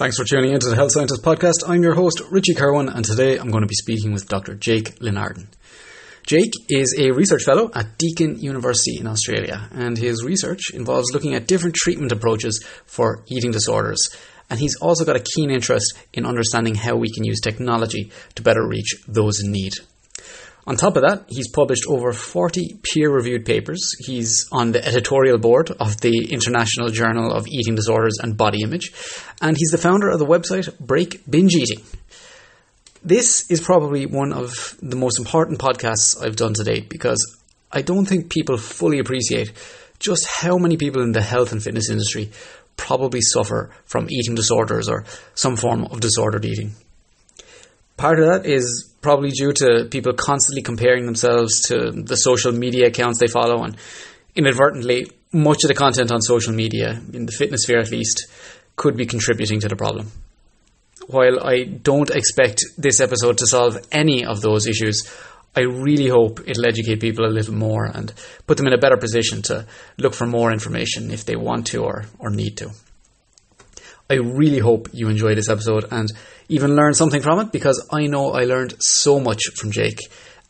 Thanks for tuning into the Health Scientist Podcast. I'm your host, Richie Kerwin, and today I'm going to be speaking with Dr. Jake Linardon. Jake is a research fellow at Deakin University in Australia, and his research involves looking at different treatment approaches for eating disorders. And he's also got a keen interest in understanding how we can use technology to better reach those in need. On top of that, he's published over 40 peer reviewed papers. He's on the editorial board of the International Journal of Eating Disorders and Body Image, and he's the founder of the website Break Binge Eating. This is probably one of the most important podcasts I've done to date because I don't think people fully appreciate just how many people in the health and fitness industry probably suffer from eating disorders or some form of disordered eating. Part of that is probably due to people constantly comparing themselves to the social media accounts they follow, and inadvertently, much of the content on social media, in the fitness sphere at least, could be contributing to the problem. While I don't expect this episode to solve any of those issues, I really hope it'll educate people a little more and put them in a better position to look for more information if they want to or, or need to. I really hope you enjoy this episode and even learn something from it because I know I learned so much from Jake.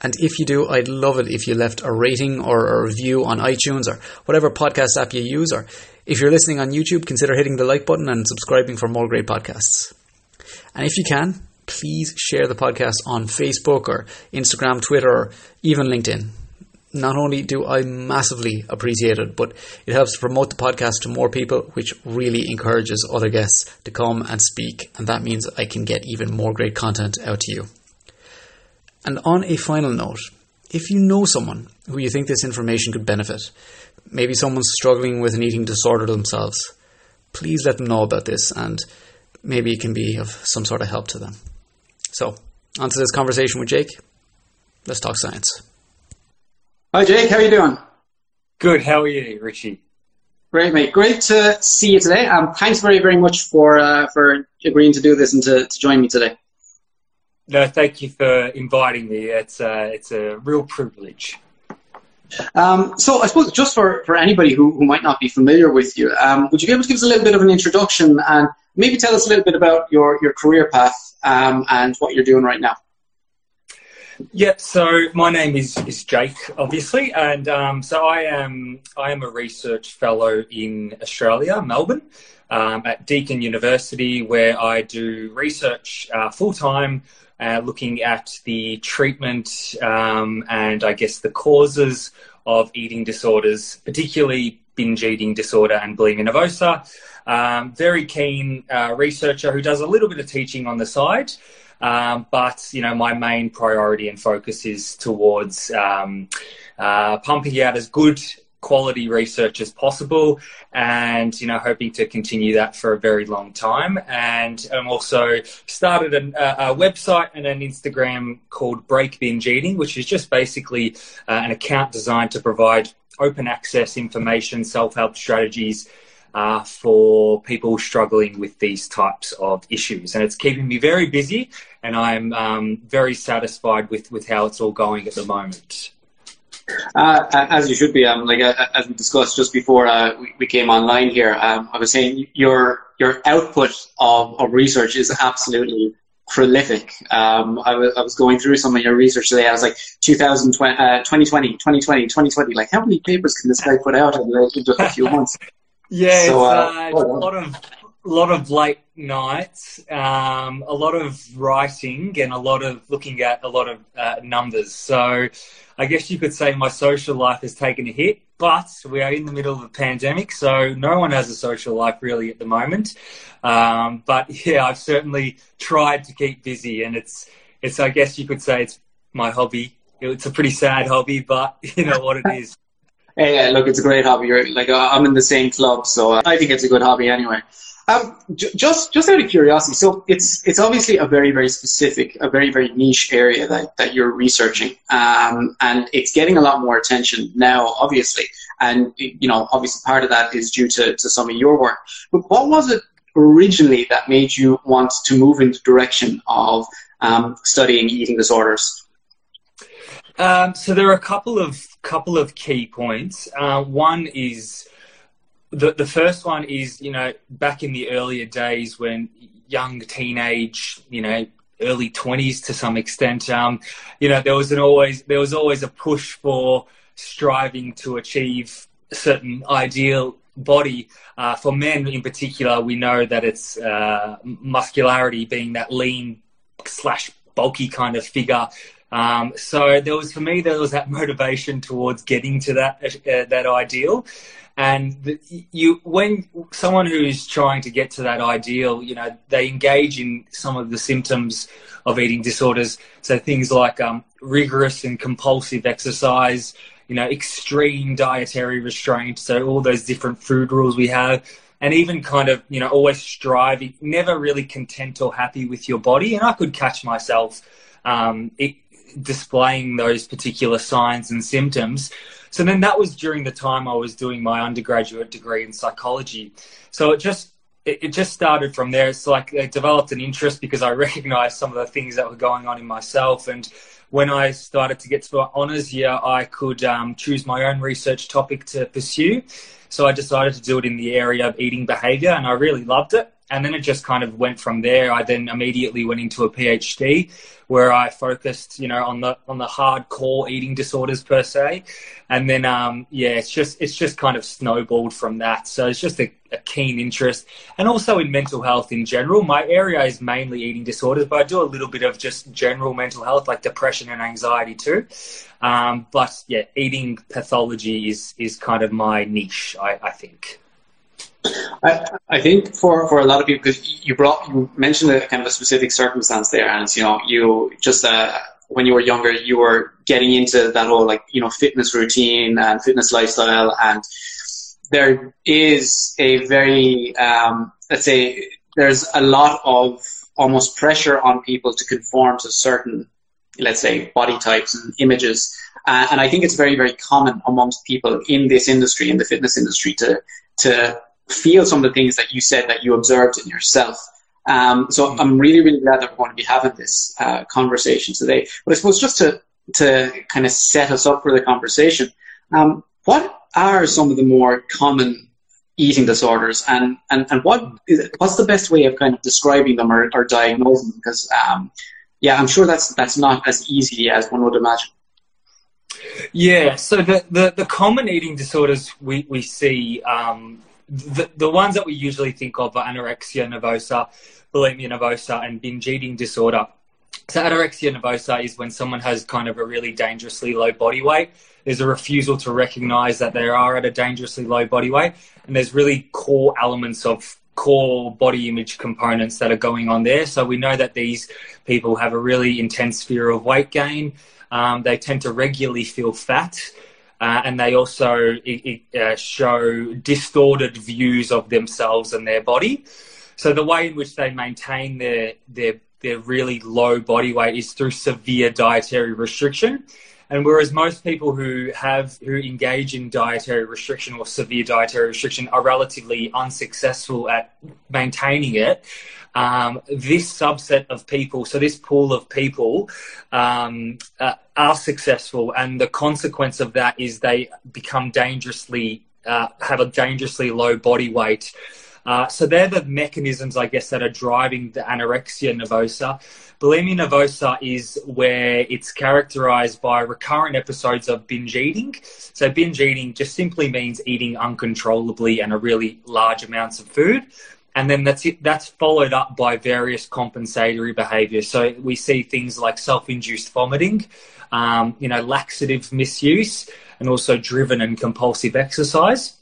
And if you do, I'd love it if you left a rating or a review on iTunes or whatever podcast app you use. Or if you're listening on YouTube, consider hitting the like button and subscribing for more great podcasts. And if you can, please share the podcast on Facebook or Instagram, Twitter, or even LinkedIn not only do I massively appreciate it, but it helps promote the podcast to more people, which really encourages other guests to come and speak. And that means I can get even more great content out to you. And on a final note, if you know someone who you think this information could benefit, maybe someone's struggling with an eating disorder themselves, please let them know about this and maybe it can be of some sort of help to them. So, on to this conversation with Jake. Let's talk science. Hi, Jake. How are you doing? Good. How are you, Richie? Great, mate. Great to see you today. Um, thanks very, very much for uh, for agreeing to do this and to, to join me today. No, thank you for inviting me. It's uh, it's a real privilege. Um, so, I suppose just for, for anybody who, who might not be familiar with you, um, would you be able to give us a little bit of an introduction and maybe tell us a little bit about your, your career path um, and what you're doing right now? Yeah, so my name is, is Jake, obviously, and um, so I am I am a research fellow in Australia, Melbourne, um, at Deakin University, where I do research uh, full time, uh, looking at the treatment um, and I guess the causes of eating disorders, particularly binge eating disorder and bulimia nervosa. Um, very keen uh, researcher who does a little bit of teaching on the side. Um, but you know, my main priority and focus is towards um, uh, pumping out as good quality research as possible and you know hoping to continue that for a very long time and i'm also started an, a, a, website and an instagram called break binge eating which is just basically uh, an account designed to provide open access information self-help strategies uh, for people struggling with these types of issues. And it's keeping me very busy, and I'm um, very satisfied with, with how it's all going at the moment. Uh, as you should be, um, like uh, as we discussed just before uh, we, we, came online here, um, I was saying your your output of, of research is absolutely prolific. Um, I, w- I was going through some of your research today. I was like, 2020, uh, 2020, 2020, 2020. Like, how many papers can this guy put out in, like, just a few months? Yeah, so, uh, uh, a lot of a lot of late nights, um, a lot of writing, and a lot of looking at a lot of uh, numbers. So, I guess you could say my social life has taken a hit. But we are in the middle of a pandemic, so no one has a social life really at the moment. Um, but yeah, I've certainly tried to keep busy, and it's it's I guess you could say it's my hobby. It's a pretty sad hobby, but you know what it is. Hey, look, it's a great hobby. Like uh, I'm in the same club, so I think it's a good hobby anyway. Um, j- just just out of curiosity, so it's it's obviously a very very specific, a very very niche area that, that you're researching, um, and it's getting a lot more attention now, obviously. And you know, obviously, part of that is due to, to some of your work. But what was it originally that made you want to move in the direction of um, studying eating disorders? Um, so there are a couple of couple of key points. Uh, one is the the first one is you know back in the earlier days when young teenage, you know, early twenties to some extent, um, you know, there was an always there was always a push for striving to achieve a certain ideal body. Uh, for men in particular, we know that it's uh, muscularity being that lean slash bulky kind of figure. Um, so there was for me there was that motivation towards getting to that uh, that ideal, and the, you when someone who is trying to get to that ideal, you know, they engage in some of the symptoms of eating disorders. So things like um, rigorous and compulsive exercise, you know, extreme dietary restraint. So all those different food rules we have, and even kind of you know always striving, never really content or happy with your body. And I could catch myself um, it, displaying those particular signs and symptoms. So then that was during the time I was doing my undergraduate degree in psychology. So it just it, just started from there. It's like I developed an interest because I recognized some of the things that were going on in myself. And when I started to get to my honors year, I could um, choose my own research topic to pursue. So I decided to do it in the area of eating behavior, and I really loved it and then it just kind of went from there. I then immediately went into a PhD where I focused, you know, on the on the hardcore eating disorders per se, and then um, yeah, it's just it's just kind of snowballed from that. So it's just a, a, keen interest, and also in mental health in general. My area is mainly eating disorders, but I do a little bit of just general mental health, like depression and anxiety too. Um, but yeah, eating pathology is is kind of my niche, I, I think. I, I think for, for a lot of people, because you brought you mentioned a kind of a specific circumstance there, and you know you just uh, when you were younger, you were getting into that whole like you know fitness routine and fitness lifestyle, and there is a very um, let's say there's a lot of almost pressure on people to conform to certain let's say body types and images uh, and I think it's very very common amongst people in this industry in the fitness industry to to feel some of the things that you said that you observed in yourself. Um, so I'm really, really glad that we're going to be having this uh, conversation today. But I suppose just to to kind of set us up for the conversation, um, what are some of the more common eating disorders, and and, and what is, what's the best way of kind of describing them or, or diagnosing them? Because um, yeah, I'm sure that's that's not as easy as one would imagine. Yeah, so the, the, the common eating disorders we, we see um, the, the ones that we usually think of are anorexia nervosa, bulimia nervosa, and binge eating disorder. So anorexia nervosa is when someone has kind of a really dangerously low body weight. There's a refusal to recognize that they are at a dangerously low body weight, and there's really core elements of core body image components that are going on there. So we know that these people have a really intense fear of weight gain. Um, they tend to regularly feel fat. Uh, and they also uh, show distorted views of themselves and their body. So the way in which they maintain their their their really low body weight is through severe dietary restriction. And whereas most people who have who engage in dietary restriction or severe dietary restriction are relatively unsuccessful at maintaining it, um, this subset of people, so this pool of people, um, uh, are successful, and the consequence of that is they become dangerously uh, have a dangerously low body weight. Uh, so they're the mechanisms, I guess, that are driving the anorexia nervosa. Bulimia nervosa is where it's characterized by recurrent episodes of binge eating. So binge eating just simply means eating uncontrollably and a really large amounts of food. And then that's it, that's followed up by various compensatory behaviors. So we see things like self-induced vomiting, um, you know, laxative misuse, and also driven and compulsive exercise.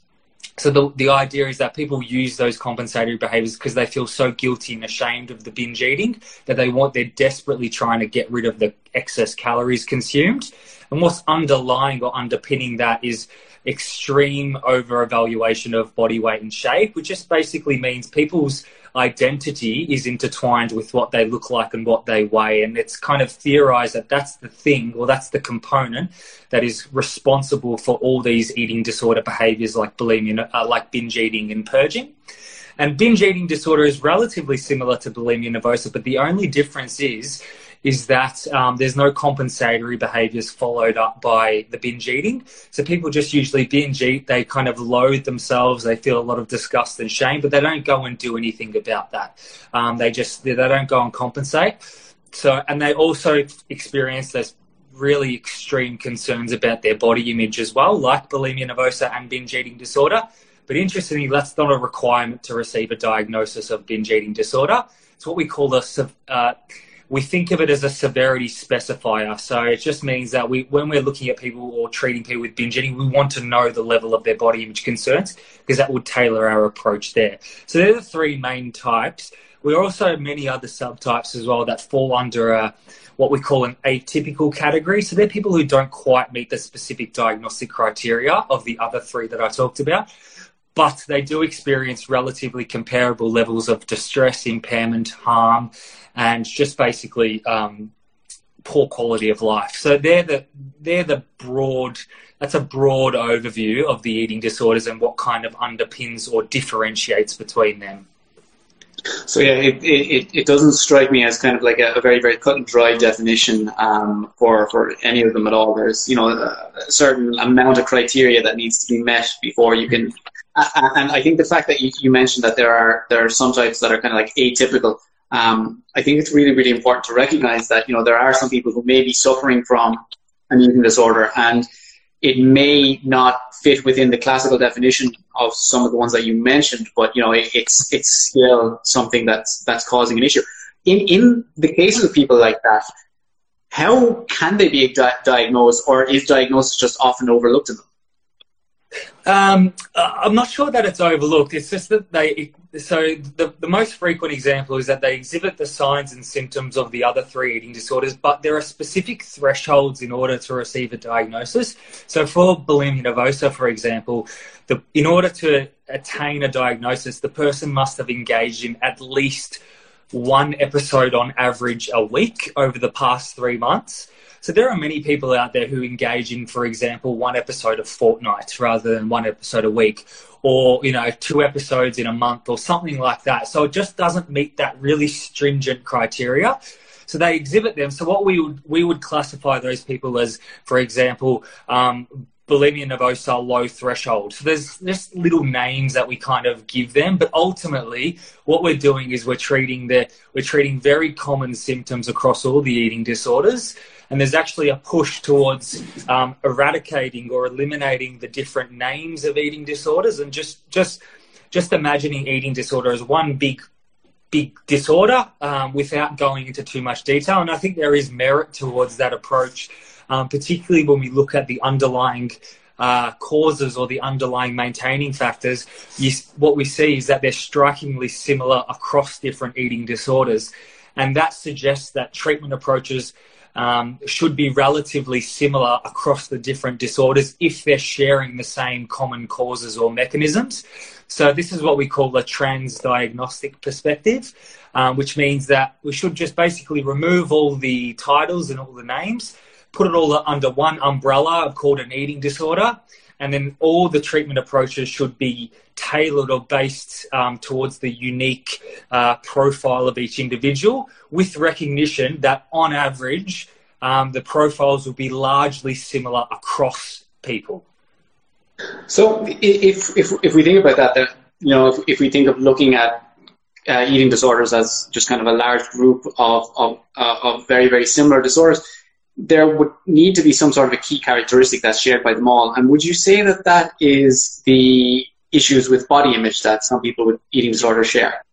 So the, the idea is that people use those compensatory behaviors because they feel so guilty and ashamed of the binge eating that they want they're desperately trying to get rid of the excess calories consumed. And what's underlying or underpinning that is extreme over evaluation of body weight and shape, which just basically means people's identity is intertwined with what they look like and what they weigh. And it's kind of theorized that that's the thing or that's the component that is responsible for all these eating disorder behaviors like bulimia, uh, like binge eating and purging. And binge eating disorder is relatively similar to bulimia nervosa, but the only difference is is that um, there's no compensatory behaviors followed up by the binge eating. So people just usually binge eat, they kind of loathe themselves, they feel a lot of disgust and shame, but they don't go and do anything about that. Um, they just, they don't go and compensate. So, and they also experience those really extreme concerns about their body image as well, like bulimia nervosa and binge eating disorder. But interestingly, that's not a requirement to receive a diagnosis of binge eating disorder. It's what we call a uh, we think of it as a severity specifier. So it just means that we, when we're looking at people or treating people with binge eating, we want to know the level of their body image concerns because that would tailor our approach there. So they're the three main types. We also have many other subtypes as well that fall under a, what we call an atypical category. So they're people who don't quite meet the specific diagnostic criteria of the other three that I talked about, but they do experience relatively comparable levels of distress, impairment, harm, and just basically um, poor quality of life. So they're the they're the broad. That's a broad overview of the eating disorders and what kind of underpins or differentiates between them. So yeah, it, it, it doesn't strike me as kind of like a, a very very cut and dry definition um, for for any of them at all. There's you know a, a, certain amount of criteria that needs to be met before you can. And I think the fact that you, you mentioned that there are there are some types that are kind of like atypical. Um, I think it's really really important to recognize that you know there are some people who may be suffering from an eating disorder and it may not fit within the classical definition of some of the ones that you mentioned, but you know, it, it's it's still something that's that's causing an issue. In in the cases of people like that, how can they be di- diagnosed, or is diagnosis just often overlooked in them? Um, I'm not sure that it's overlooked. It's just that they. So the the most frequent example is that they exhibit the signs and symptoms of the other three eating disorders, but there are specific thresholds in order to receive a diagnosis. So for bulimia nervosa, for example, the, in order to attain a diagnosis, the person must have engaged in at least one episode on average a week over the past three months. So there are many people out there who engage in, for example, one episode of fortnight rather than one episode a week, or you know, two episodes in a month or something like that. So it just doesn't meet that really stringent criteria. So they exhibit them. So what we would we would classify those people as, for example, um, bulimia nervosa low threshold. So there's just little names that we kind of give them, but ultimately what we're doing is we're treating the we're treating very common symptoms across all the eating disorders and there's actually a push towards um, eradicating or eliminating the different names of eating disorders and just just just imagining eating disorder as one big big disorder um, without going into too much detail. And I think there is merit towards that approach, um, particularly when we look at the underlying uh, causes or the underlying maintaining factors. You, what we see is that they're strikingly similar across different eating disorders. And that suggests that treatment approaches um, should be relatively similar across the different disorders if they're sharing the same common causes or mechanisms. So this is what we call a transdiagnostic perspective, um, which means that we should just basically remove all the titles and all the names, put it all under one umbrella called an eating disorder, and then all the treatment approaches should be tailored or based um, towards the unique uh, profile of each individual, with recognition that on average, um, the profiles will be largely similar across people. So, if if if we think about that, that you know, if, if we think of looking at uh, eating disorders as just kind of a large group of of, uh, of very very similar disorders there would need to be some sort of a key characteristic that's shared by them all. And would you say that that is the issues with body image that some people with eating disorders share?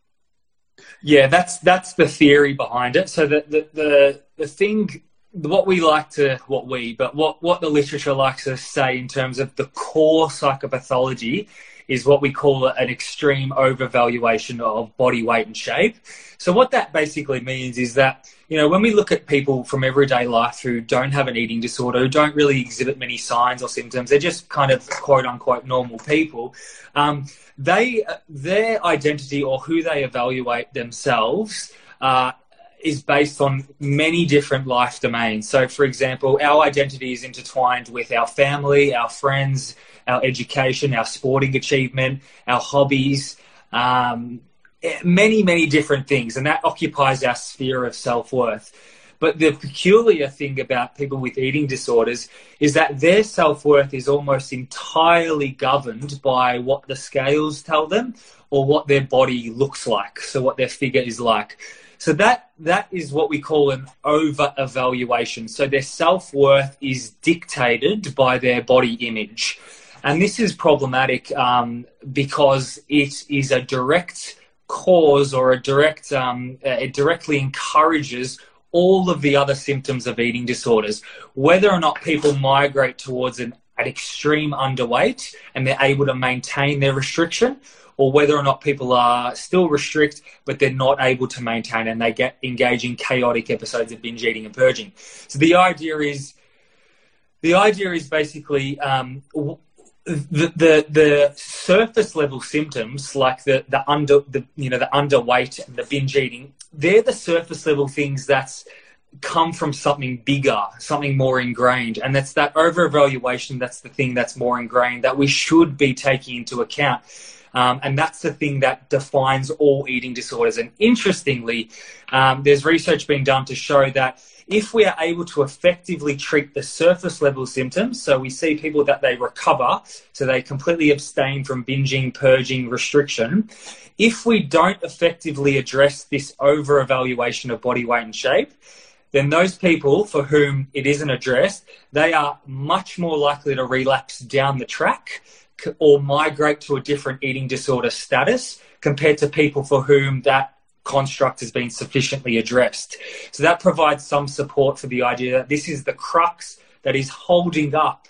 Yeah, that's that's the theory behind it. So the the the, the thing what we like to what we but what what the literature likes to say in terms of the core psychopathology is what we call an extreme overvaluation of body weight and shape. So what that basically means is that you know when we look at people from everyday life who don't have an eating disorder, who don't really exhibit many signs or symptoms, they're just kind of quote unquote normal people. Um, they their identity or who they evaluate themselves. Uh, is based on many different life domains. So, for example, our identity is intertwined with our family, our friends, our education, our sporting achievement, our hobbies, um, many, many different things. And that occupies our sphere of self worth. But the peculiar thing about people with eating disorders is that their self worth is almost entirely governed by what the scales tell them or what their body looks like, so what their figure is like. So that that is what we call an over evaluation. So their self worth is dictated by their body image, and this is problematic um, because it is a direct cause or a direct um, it directly encourages all of the other symptoms of eating disorders. Whether or not people migrate towards an, an extreme underweight and they're able to maintain their restriction, or whether or not people are still restrict but they're not able to maintain and they get engage in chaotic episodes of binge eating and purging. So the idea is the idea is basically um, the, the surface level symptoms like the the under the you know the underweight and the binge eating they're the surface level things that's come from something bigger something more ingrained. And that's that over evaluation that's the thing that's more ingrained that we should be taking into account um, and that's the thing that defines all eating disorders and interestingly um, there's research being done to show that if we are able to effectively treat the surface level symptoms, so we see people that they recover, so they completely abstain from binging, purging, restriction. If we don't effectively address this over evaluation of body weight and shape, then those people for whom it isn't addressed, they are much more likely to relapse down the track or migrate to a different eating disorder status compared to people for whom that construct has been sufficiently addressed. So that provides some support for the idea that this is the crux that is holding up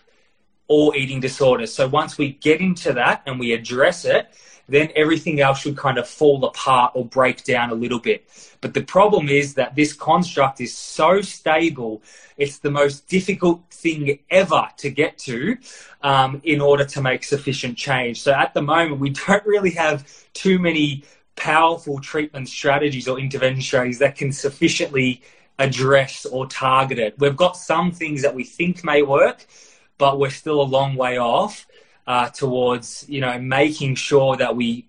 all eating disorders. So once we get into that and we address it, then everything else should kind of fall apart or break down a little bit. But the problem is that this construct is so stable, it's the most difficult thing ever to get to um, in order to make sufficient change. So at the moment, we don't really have too many powerful treatment strategies or intervention strategies that can sufficiently address or target it. We've got some things that we think may work, but we're still a long way off uh, towards you know making sure that we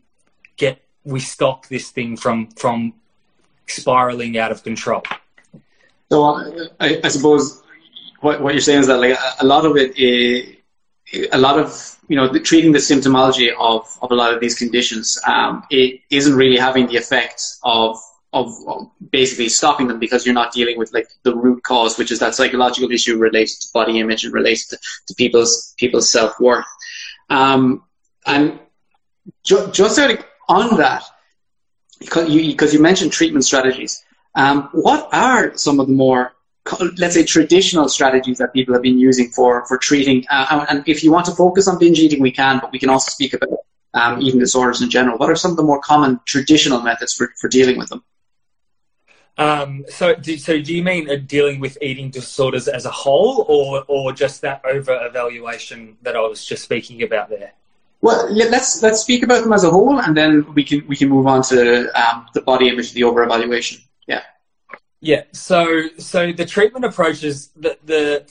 get we stop this thing from from spiraling out of control. So I, I suppose what, what you're saying is that like a lot of it is a lot of you know the, treating the symptomology of, of a lot of these conditions um, it isn't really having the effect of, of, of basically stopping them because you're not dealing with like the root cause which is that psychological issue related to body image and related to, to people's people's self-worth um, and ju- just on that because you, because you mentioned treatment strategies um, what are some of the more let's say traditional strategies that people have been using for for treating? Uh, and if you want to focus on binge eating we can but we can also speak about um, eating disorders in general. What are some of the more common traditional methods for, for dealing with them um, so, do, so do you mean dealing with eating disorders as a whole, or or just that over evaluation that I was just speaking about there? Well, let's let's speak about them as a whole, and then we can we can move on to um, the body image, the over evaluation. Yeah. Yeah. So so the treatment approaches the the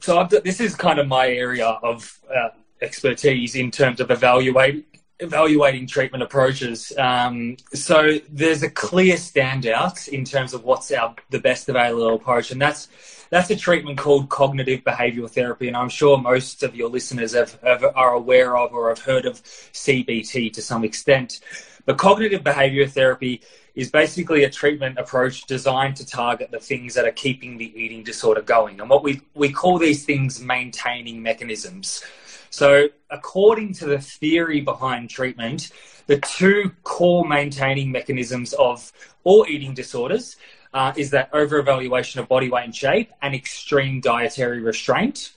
so I've, this is kind of my area of uh, expertise in terms of evaluating evaluating treatment approaches. Um, so there's a clear standout in terms of what's our the best available approach, and that's that's a treatment called cognitive behavioral therapy. And I'm sure most of your listeners have, have, are aware of or have heard of CBT to some extent. But cognitive behavioral therapy is basically a treatment approach designed to target the things that are keeping the eating disorder going. And what we, we call these things maintaining mechanisms. So, according to the theory behind treatment, the two core maintaining mechanisms of all eating disorders uh, is that over evaluation of body weight and shape and extreme dietary restraint.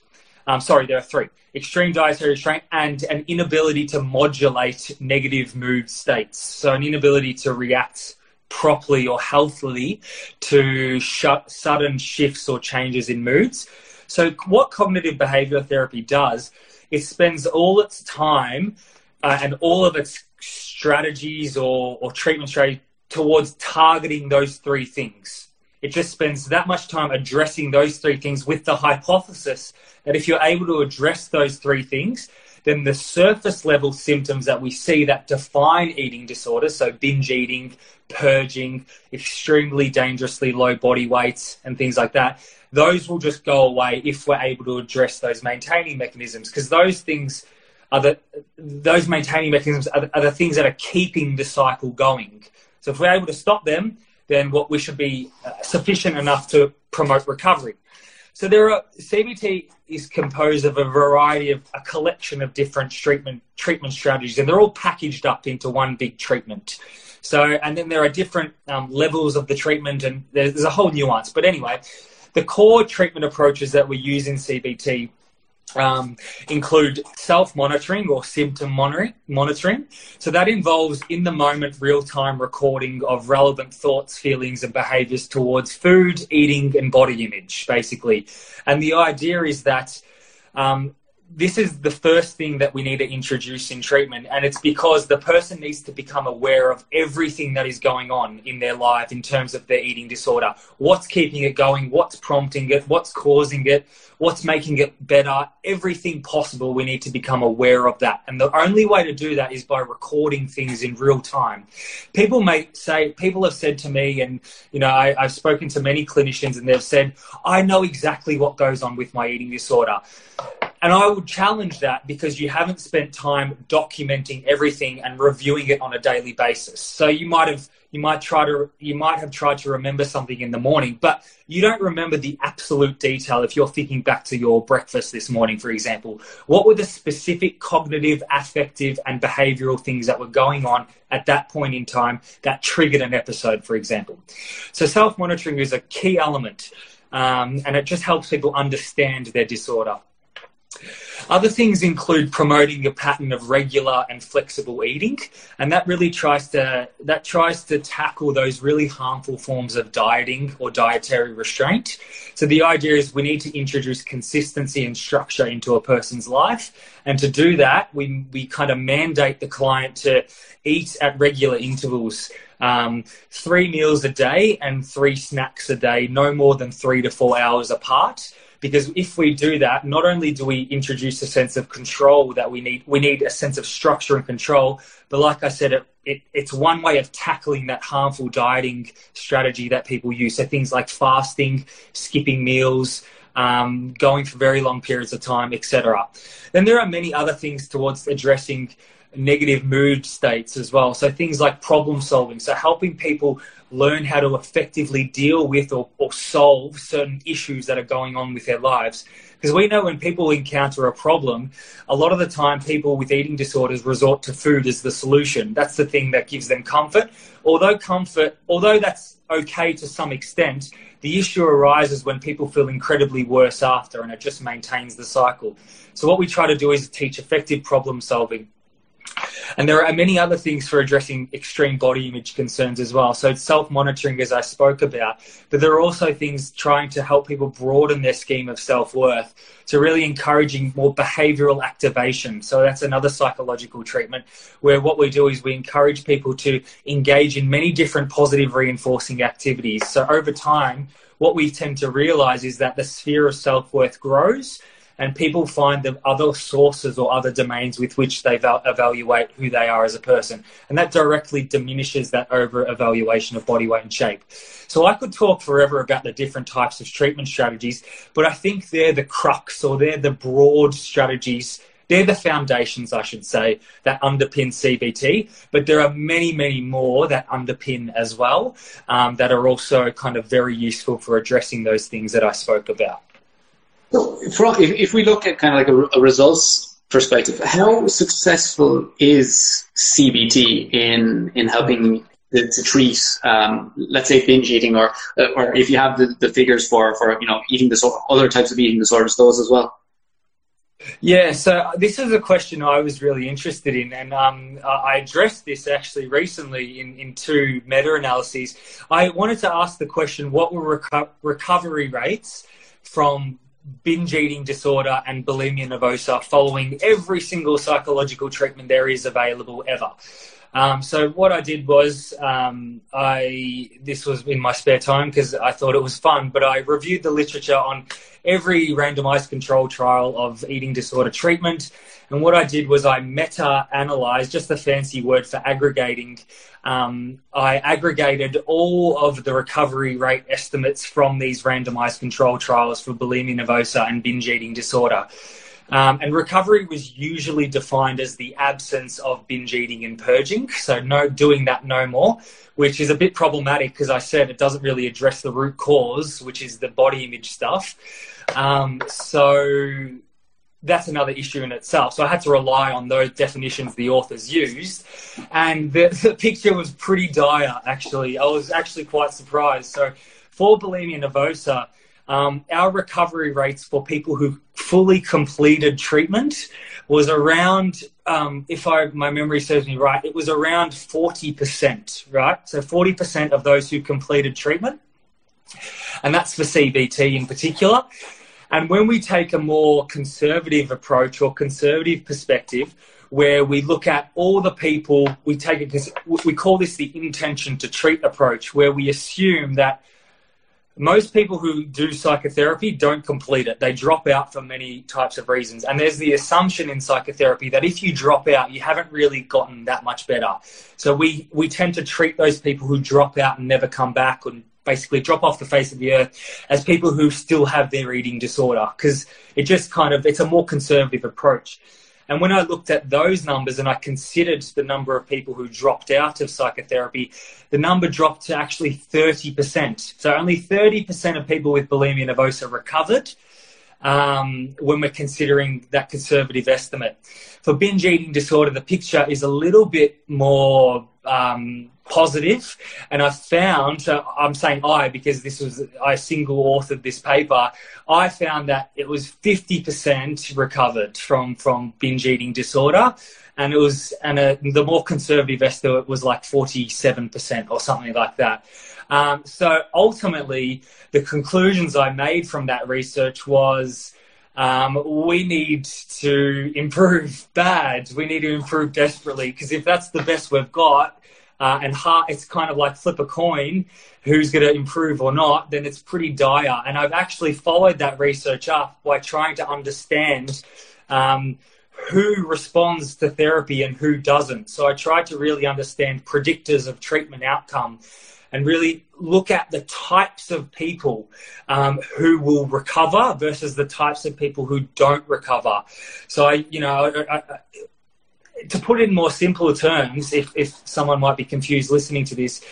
Um, sorry, there are three extreme dietary restraint and an inability to modulate negative mood states. So, an inability to react properly or healthily to sudden shifts or changes in moods. So, what cognitive behavioral therapy does, it spends all its time uh, and all of its strategies or, or treatment strategy towards targeting those three things. It just spends that much time addressing those three things with the hypothesis that if you're able to address those three things, then the surface level symptoms that we see that define eating disorders, so binge eating, purging, extremely dangerously low body weights, and things like that, those will just go away if we're able to address those maintaining mechanisms because those things are the those maintaining mechanisms are the, are the things that are keeping the cycle going. So if we're able to stop them, then what we should be uh, sufficient enough to promote recovery. So there are CBT is composed of a variety of a collection of different treatment treatment strategies, and they're all packaged up into one big treatment. So, and then there are different um, levels of the treatment, and there's, there's a whole nuance. But anyway, the core treatment approaches that we use in CBT um, include self monitoring or symptom monitoring. So that involves in the moment, real time recording of relevant thoughts, feelings, and behaviors towards food, eating, and body image, basically. And the idea is that um, this is the first thing that we need to introduce in treatment, and it's because the person needs to become aware of everything that is going on in their life in terms of their eating disorder. What's keeping it going? What's prompting it? What's causing it? What's making it better? Everything possible, we need to become aware of that. And the only way to do that is by recording things in real time. People may say, people have said to me, and you know, I, I've spoken to many clinicians, and they've said, I know exactly what goes on with my eating disorder. And I would challenge that because you haven't spent time documenting everything and reviewing it on a daily basis. So you might have you might try to you might have tried to remember something in the morning, but you don't remember the absolute detail if you're thinking back to your breakfast this morning, for example. What were the specific cognitive, affective, and behavioral things that were going on at that point in time that triggered an episode, for example? So self monitoring is a key element. Um, and it just helps people understand their disorder. Other things include promoting a pattern of regular and flexible eating, and that really tries to that tries to tackle those really harmful forms of dieting or dietary restraint. So the idea is we need to introduce consistency and structure into a person's life, and to do that, we we kind of mandate the client to eat at regular intervals. Um, three meals a day and three snacks a day, no more than three to four hours apart because if we do that, not only do we introduce a sense of control that we need, we need a sense of structure and control. But like I said, it, it, it's one way of tackling that harmful dieting strategy that people use. So things like fasting, skipping meals, um, going for very long periods of time, etc. Then there are many other things towards addressing negative mood states as well. So things like problem solving. So helping people learn how to effectively deal with or, or solve certain issues that are going on with their lives. Because we know when people encounter a problem, a lot of the time people with eating disorders resort to food as the solution. That's the thing that gives them comfort. Although comfort, although that's okay to some extent, the issue arises when people feel incredibly worse after and it just maintains the cycle. So what we try to do is teach effective problem solving and there are many other things for addressing extreme body image concerns as well. So it's self monitoring, as I spoke about, but there are also things trying to help people broaden their scheme of self worth. So really encouraging more behavioral activation. So that's another psychological treatment where what we do is we encourage people to engage in many different positive reinforcing activities. So over time, what we tend to realize is that the sphere of self worth grows and people find the other sources or other domains with which they val- evaluate who they are as a person. And that directly diminishes that over evaluation of body weight and shape. So I could talk forever about the different types of treatment strategies, but I think they're the crux or they're the broad strategies they're the foundations, I should say, that underpin CBT. But there are many, many more that underpin as well um, that are also kind of very useful for addressing those things that I spoke about. So, if, if we look at kind of like a, a results perspective, how successful is CBT in in helping to, to treat, um, let's say, binge eating, or or if you have the, the figures for for you know eating disorder, other types of eating disorders, those as well. Yeah, so this is a question I was really interested in, and um, I addressed this actually recently in, in two meta analyses. I wanted to ask the question what were reco- recovery rates from binge eating disorder and bulimia nervosa following every single psychological treatment there is available ever. Um, so what I did was um, I this was in my spare time because I thought it was fun, but I reviewed the literature on every randomized control trial of eating disorder treatment. And what I did was I meta analyzed, just a fancy word for aggregating. Um, I aggregated all of the recovery rate estimates from these randomized control trials for bulimia nervosa and binge eating disorder. Um, and recovery was usually defined as the absence of binge eating and purging. So no doing that no more, which is a bit problematic because I said it doesn't really address the root cause, which is the body image stuff. Um, so that's another issue in itself. So I had to rely on those definitions the authors used. And the, the picture was pretty dire, actually. I was actually quite surprised. So for bulimia nervosa, um, our recovery rates for people who fully completed treatment was around, um, if I, my memory serves me right, it was around 40%, right? So 40% of those who completed treatment. And that's for CBT in particular. And when we take a more conservative approach or conservative perspective, where we look at all the people, we take it, we call this the intention to treat approach, where we assume that most people who do psychotherapy don't complete it. They drop out for many types of reasons. And there's the assumption in psychotherapy that if you drop out, you haven't really gotten that much better. So we, we tend to treat those people who drop out and never come back and basically drop off the face of the earth as people who still have their eating disorder because it just kind of, it's a more conservative approach. And when I looked at those numbers and I considered the number of people who dropped out of psychotherapy, the number dropped to actually 30%. So only 30% of people with bulimia nervosa recovered um, when we're considering that conservative estimate. For binge eating disorder, the picture is a little bit more um, positive, and I found. So I'm saying I because this was I single authored this paper. I found that it was 50% recovered from from binge eating disorder, and it was and a, the more conservative estimate was like 47% or something like that. Um, so ultimately, the conclusions I made from that research was. Um, we need to improve bad. We need to improve desperately because if that's the best we've got, uh, and hard, it's kind of like flip a coin who's going to improve or not, then it's pretty dire. And I've actually followed that research up by trying to understand um, who responds to therapy and who doesn't. So I tried to really understand predictors of treatment outcome and really look at the types of people um, who will recover versus the types of people who don't recover. So I, you know, I, I, to put it in more simpler terms, if, if someone might be confused listening to this,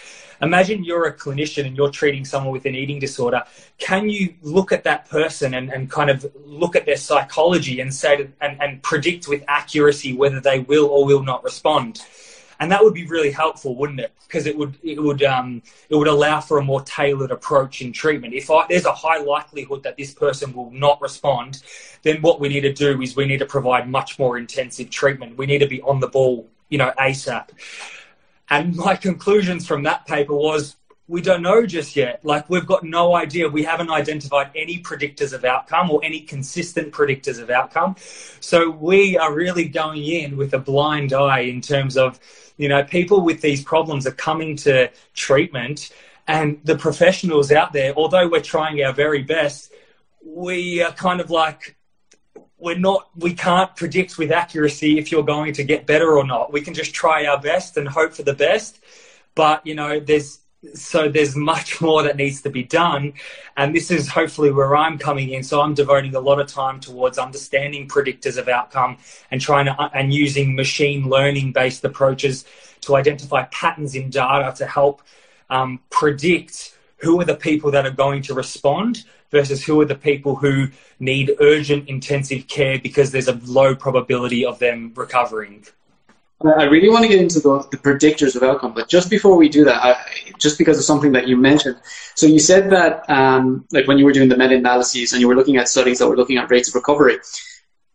imagine you're a clinician and you're treating someone with an eating disorder. Can you look at that person and, and kind of look at their psychology and say to, and, and predict with accuracy whether they will or will not respond? And that would be really helpful, wouldn't it? Because it would it would um, it would allow for a more tailored approach in treatment. If I, there's a high likelihood that this person will not respond, then what we need to do is we need to provide much more intensive treatment. We need to be on the ball, you know, ASAP. And my conclusions from that paper was we don't know just yet. Like we've got no idea. We haven't identified any predictors of outcome or any consistent predictors of outcome. So we are really going in with a blind eye in terms of you know, people with these problems are coming to treatment, and the professionals out there, although we're trying our very best, we are kind of like, we're not, we can't predict with accuracy if you're going to get better or not. We can just try our best and hope for the best. But, you know, there's, so there's much more that needs to be done. And this is hopefully where i'm coming in. So i'm devoting a lot of time towards understanding predictors of outcome and trying to and using machine learning based approaches to identify patterns in data to help um, predict who are the people that are going to respond versus who are the people who need urgent intensive care because there's a low probability of them recovering I really want to get into the, the, predictors of outcome, but just before we do that, I, just because of something that you mentioned, so you said that um, like when you were doing the meta-analyses and you were looking at studies that were looking at rates of recovery,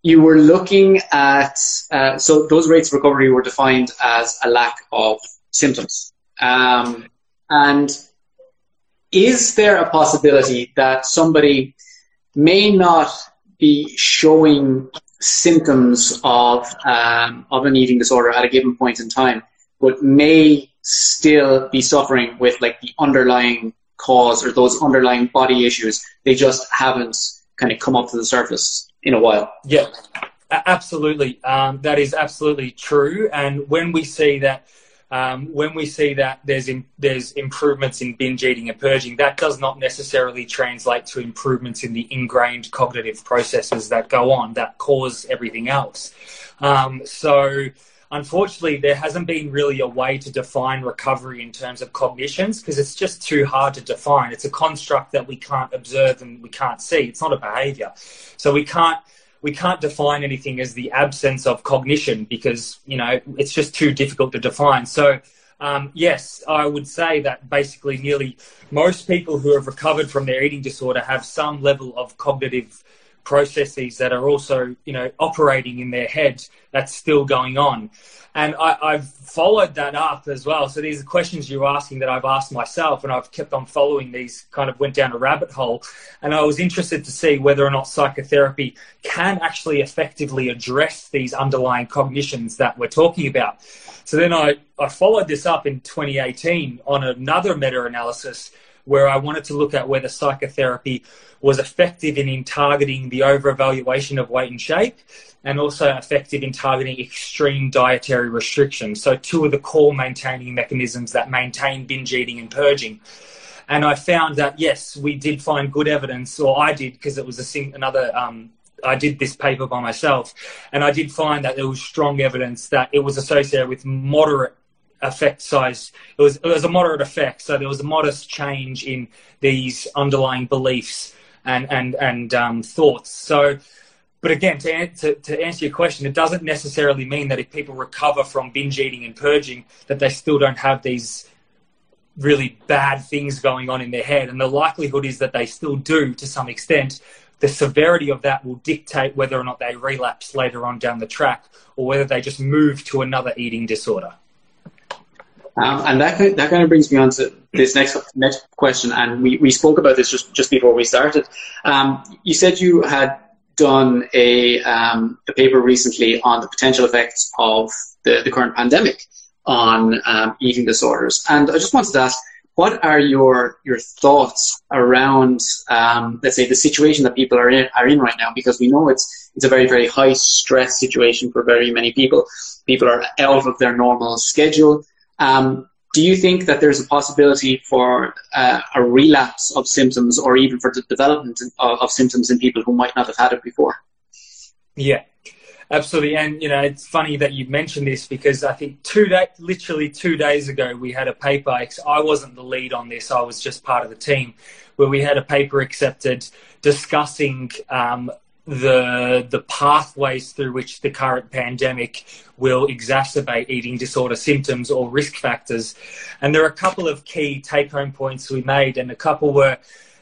you were looking at uh, so those rates of recovery were defined as a lack of symptoms, um, and is there a possibility that somebody may not be showing symptoms of um, of an eating disorder at a given point in time, but may still be suffering with like the underlying cause or those underlying body issues. They just haven't kind of come up to the surface in a while. Yeah, absolutely. Um, that is absolutely true. And when we see that, um, when we see that there's in, there's improvements in binge eating and purging, that does not necessarily translate to improvements in the ingrained cognitive processes that go on that cause everything else. Um, so unfortunately, there hasn't been really a way to define recovery in terms of cognitions because it's just too hard to define. It's a construct that we can't observe and we can't see. It's not a behavior. So we can't we can't define anything as the absence of cognition because you know it's just too difficult to define. So um, yes, I would say that basically nearly most people who have recovered from their eating disorder have some level of cognitive processes that are also, you know, operating in their head that's still going on. And I, have followed that up as well. So these are questions you're asking that I've asked myself, and I've kept on following these, kind of went down a rabbit hole. And I was interested to see whether or not psychotherapy can actually effectively address these underlying cognitions that we're talking about. So then I, I followed this up in 2018 on another meta analysis where I wanted to look at whether psychotherapy was effective in, in targeting the over-evaluation of weight and shape and also effective in targeting extreme dietary restrictions. So two of the core maintaining mechanisms that maintain binge eating and purging. And I found that, yes, we did find good evidence, or I did, because it was a sing- another um, I did this paper by myself, and I did find that there was strong evidence that it was associated with moderate effect size. It was it was a moderate effect, so there was a modest change in these underlying beliefs and and and um, thoughts. So, but again, to, to to answer your question, it doesn't necessarily mean that if people recover from binge eating and purging, that they still don't have these really bad things going on in their head. And the likelihood is that they still do to some extent. The severity of that will dictate whether or not they relapse later on down the track or whether they just move to another eating disorder. Um, and that that kind of brings me on to this next next question. And we, we spoke about this just, just before we started. Um, you said you had done a, um, a paper recently on the potential effects of the, the current pandemic on um, eating disorders. And I just wanted to ask, what are your your thoughts around, um, let's say, the situation that people are in, are in right now? Because we know it's it's a very very high stress situation for very many people. People are out of their normal schedule. Um, do you think that there's a possibility for uh, a relapse of symptoms or even for the development of, of, symptoms in people who might not have had it before? Yeah, absolutely. And, you know, it's funny that you mentioned this because I think two day, literally two days ago, we had a paper. I wasn't the lead on this, I was just part of the team, where we had a paper accepted discussing um, the the pathways through which the current pandemic will exacerbate eating disorder symptoms or risk factors. And there are a couple of key take home points we made, and a couple were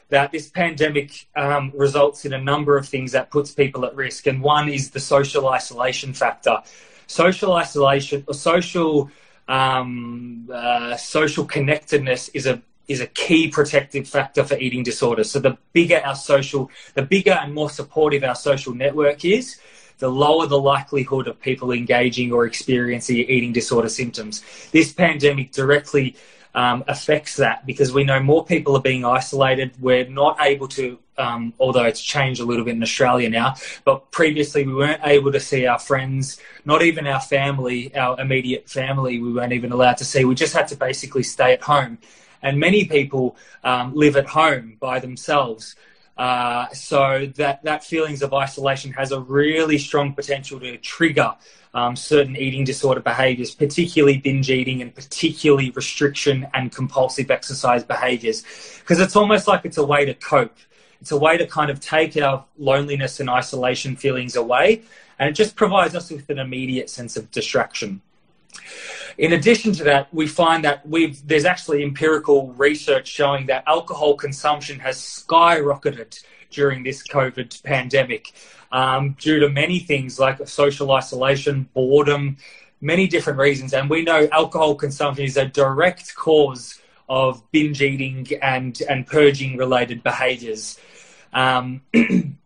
that this pandemic um, results in a number of things that puts people at risk. And one is the social isolation factor. Social isolation or social um, uh, social connectedness is a is a key protective factor for eating disorders. So the bigger our social, the bigger and more supportive our social network is, the lower the likelihood of people engaging or experiencing eating disorder symptoms. This pandemic directly um, affects that because we know more people are being isolated. We're not able to, um, although it's changed a little bit in Australia now, but previously we weren't able to see our friends, not even our family, our immediate family, we weren't even allowed to see. We just had to basically stay at home and many people um, live at home by themselves. Uh, so that that feelings of isolation has a really strong potential to trigger um, certain eating disorder behaviors, particularly binge eating and particularly restriction and compulsive exercise behaviors, because it's almost like it's a way to cope. It's a way to kind of take our loneliness and isolation feelings away, and it just provides us with an immediate sense of distraction. In addition to that, we find that we've, there's actually empirical research showing that alcohol consumption has skyrocketed during this COVID pandemic um, due to many things like social isolation, boredom, many different reasons. And we know alcohol consumption is a direct cause of binge eating and, and purging related behaviors. Um,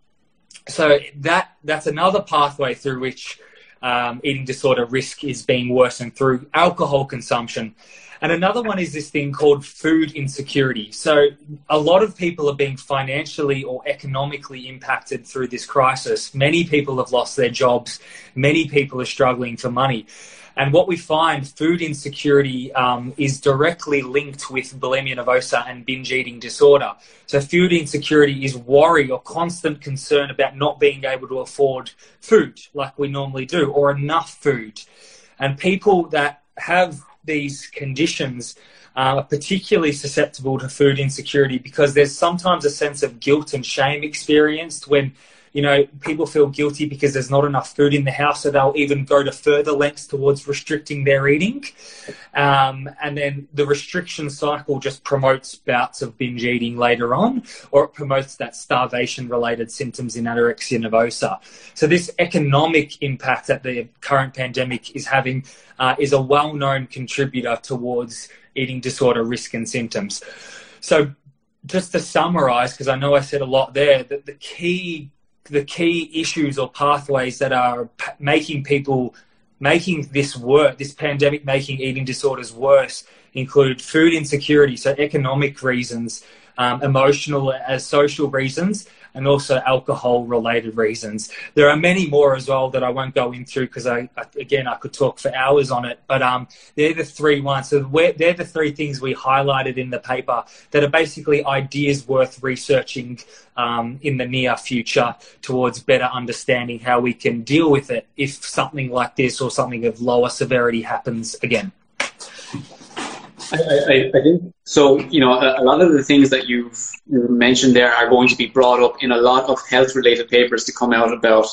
so that that's another pathway through which um, eating disorder risk is being worsened through alcohol consumption. And another one is this thing called food insecurity. So, a lot of people are being financially or economically impacted through this crisis. Many people have lost their jobs, many people are struggling for money. And what we find, food insecurity um, is directly linked with bulimia nervosa and binge eating disorder. So food insecurity is worry or constant concern about not being able to afford food like we normally do or enough food. And people that have these conditions are particularly susceptible to food insecurity because there's sometimes a sense of guilt and shame experienced when you know, people feel guilty because there's not enough food in the house, so they'll even go to further lengths towards restricting their eating. Um, and then the restriction cycle just promotes bouts of binge eating later on, or it promotes that starvation related symptoms in anorexia nervosa. So, this economic impact that the current pandemic is having uh, is a well known contributor towards eating disorder risk and symptoms. So, just to summarize, because I know I said a lot there, that the key the key issues or pathways that are p- making people making this work, this pandemic making eating disorders worse, include food insecurity, so economic reasons, um, emotional as social reasons, and also alcohol related reasons. There are many more as well that I won't go into because I, I, again I could talk for hours on it. But um, they're the three ones. So they're the three things we highlighted in the paper that are basically ideas worth researching um, in the near future towards better understanding how we can deal with it if something like this or something of lower severity happens again. I, I, I, think so. You know, a, a, lot of the things that you've mentioned there are going to be brought up in a lot of health-related papers to come out about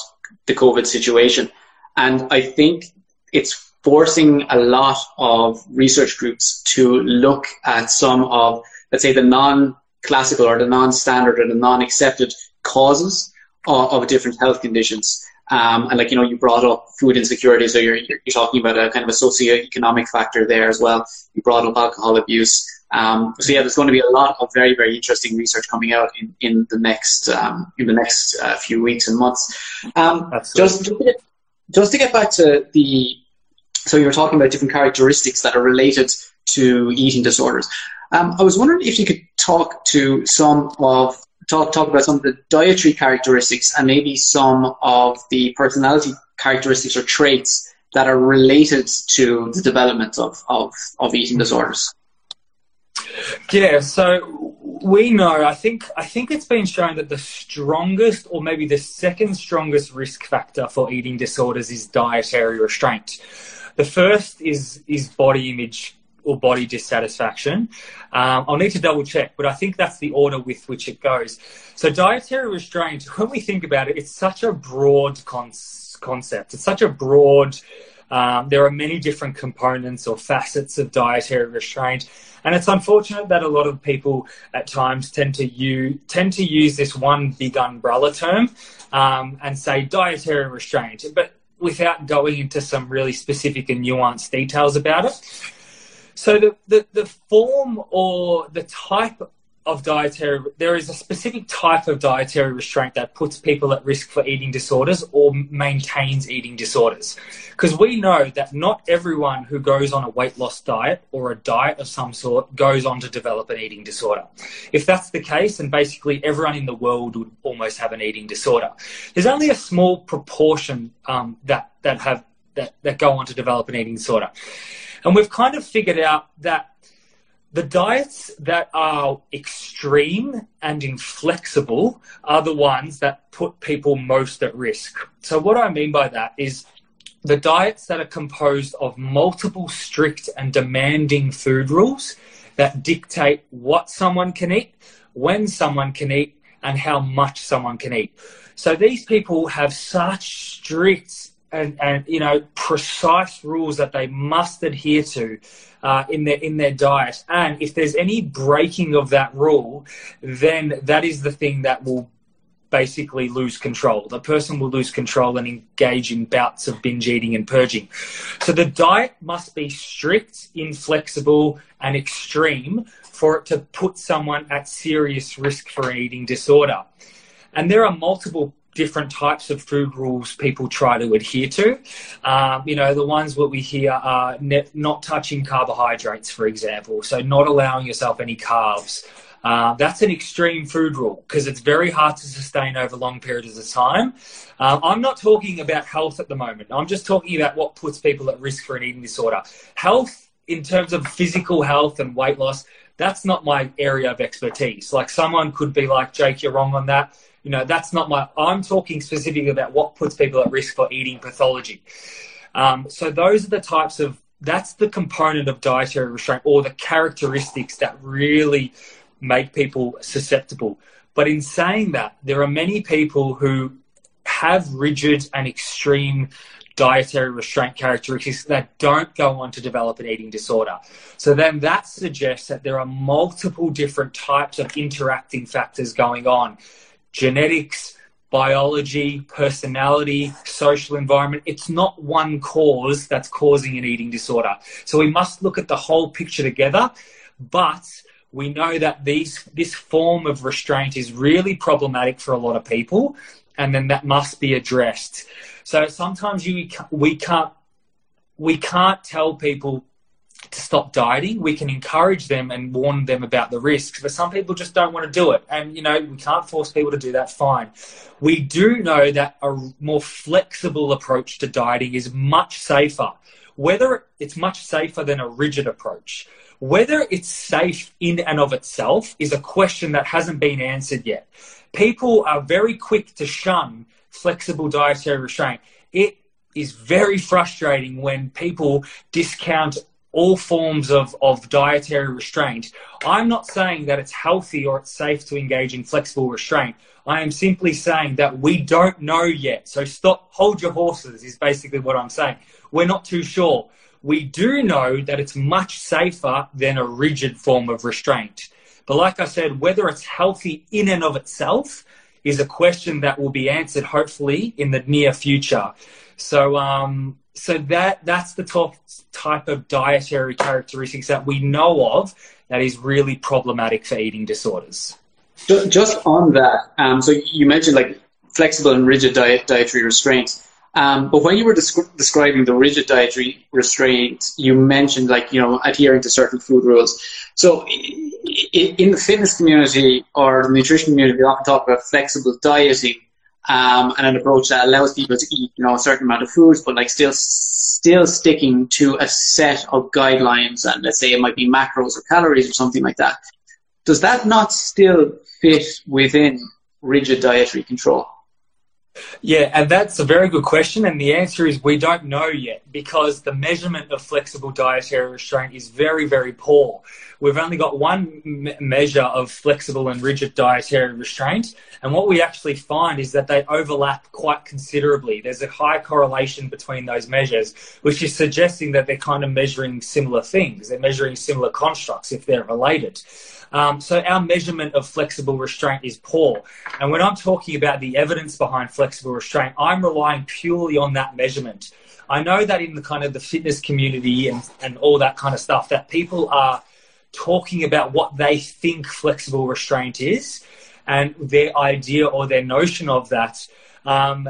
the COVID situation, and I think it's forcing a lot of research groups to look at some of, let's say, the non-classical or the non-standard or the non-accepted causes of, of different health conditions um, and like, you know, you brought up food insecurity, so you're, you're, talking about a kind of a socio-economic factor there as well. You brought up alcohol abuse. Um, so yeah, there's going to be a lot of very, very interesting research coming out in, in the next um, in the next uh, few weeks and months. Um, just just to get back to the, so you were talking about different characteristics that are related to eating disorders. Um, I was wondering if you could talk to some of talk talk about some of the dietary characteristics and maybe some of the personality characteristics or traits that are related to the development of, of, of eating mm-hmm. disorders. Yeah, so we know, I think I think it's been shown that the strongest or maybe the second strongest risk factor for eating disorders is dietary restraint. The first is is body image or body dissatisfaction. Um, I'll need to double check, but I think that's the order with which it goes. So, dietary restraint, when we think about it, it's such a broad con- concept. It's such a broad, um, there are many different components or facets of dietary restraint. And it's unfortunate that a lot of people at times tend to use, tend to use this one big umbrella term um, and say dietary restraint, but without going into some really specific and nuanced details about it. So the, the, the form or the type of dietary, there is a specific type of dietary restraint that puts people at risk for eating disorders or maintains eating disorders. Because we know that not everyone who goes on a weight loss diet or a diet of some sort goes on to develop an eating disorder. If that's the case, then basically everyone in the world would almost have an eating disorder. There's only a small proportion um, that, that have that, that go on to develop an eating disorder. And we've kind of figured out that the diets that are extreme and inflexible are the ones that put people most at risk. So, what I mean by that is the diets that are composed of multiple strict and demanding food rules that dictate what someone can eat, when someone can eat, and how much someone can eat. So, these people have such strict and, and you know precise rules that they must adhere to uh, in their in their diet. And if there's any breaking of that rule, then that is the thing that will basically lose control. The person will lose control and engage in bouts of binge eating and purging. So the diet must be strict, inflexible, and extreme for it to put someone at serious risk for an eating disorder. And there are multiple different types of food rules people try to adhere to. Um, you know, the ones that we hear are ne- not touching carbohydrates, for example, so not allowing yourself any carbs. Uh, that's an extreme food rule because it's very hard to sustain over long periods of time. Um, I'm not talking about health at the moment. I'm just talking about what puts people at risk for an eating disorder. Health, in terms of physical health and weight loss, that's not my area of expertise. Like someone could be like, Jake, you're wrong on that. You know, that's not my. I'm talking specifically about what puts people at risk for eating pathology. Um, so those are the types of. That's the component of dietary restraint or the characteristics that really make people susceptible. But in saying that, there are many people who have rigid and extreme dietary restraint characteristics that don't go on to develop an eating disorder. So then that suggests that there are multiple different types of interacting factors going on genetics, biology, personality, social environment. It's not one cause that's causing an eating disorder. So we must look at the whole picture together. But we know that these this form of restraint is really problematic for a lot of people, and then that must be addressed. So sometimes you we can't we can't tell people to stop dieting. We can encourage them and warn them about the risks, but some people just don't want to do it. And, you know, we can't force people to do that, fine. We do know that a more flexible approach to dieting is much safer. Whether it's much safer than a rigid approach, whether it's safe in and of itself is a question that hasn't been answered yet. People are very quick to shun flexible dietary restraint. It is very frustrating when people discount all forms of, of dietary restraint. I'm not saying that it's healthy or it's safe to engage in flexible restraint. I am simply saying that we don't know yet. So stop, hold your horses, is basically what I'm saying. We're not too sure. We do know that it's much safer than a rigid form of restraint. But like I said, whether it's healthy in and of itself is a question that will be answered hopefully in the near future. So, um, so that that's the top type of dietary characteristics that we know of that is really problematic for eating disorders. Just on that, um, so you mentioned like flexible and rigid diet, dietary restraints. Um, but when you were descri- describing the rigid dietary restraint, you mentioned like you know adhering to certain food rules. So in the fitness community or the nutrition community, we often talk about flexible dieting um, and an approach that allows people to eat, you know, a certain amount of foods, but like still still sticking to a set of guidelines. And let's say it might be macros or calories or something like that. Does that not still fit within rigid dietary control? Yeah, and that's a very good question. And the answer is we don't know yet because the measurement of flexible dietary restraint is very, very poor. We've only got one me- measure of flexible and rigid dietary restraint. And what we actually find is that they overlap quite considerably. There's a high correlation between those measures, which is suggesting that they're kind of measuring similar things. They're measuring similar constructs if they're related. Um, so our measurement of flexible restraint is poor. And when I'm talking about the evidence behind flexible restraint, I'm relying purely on that measurement. I know that in the kind of the fitness community and, and all that kind of stuff, that people are talking about what they think flexible restraint is and their idea or their notion of that. Um,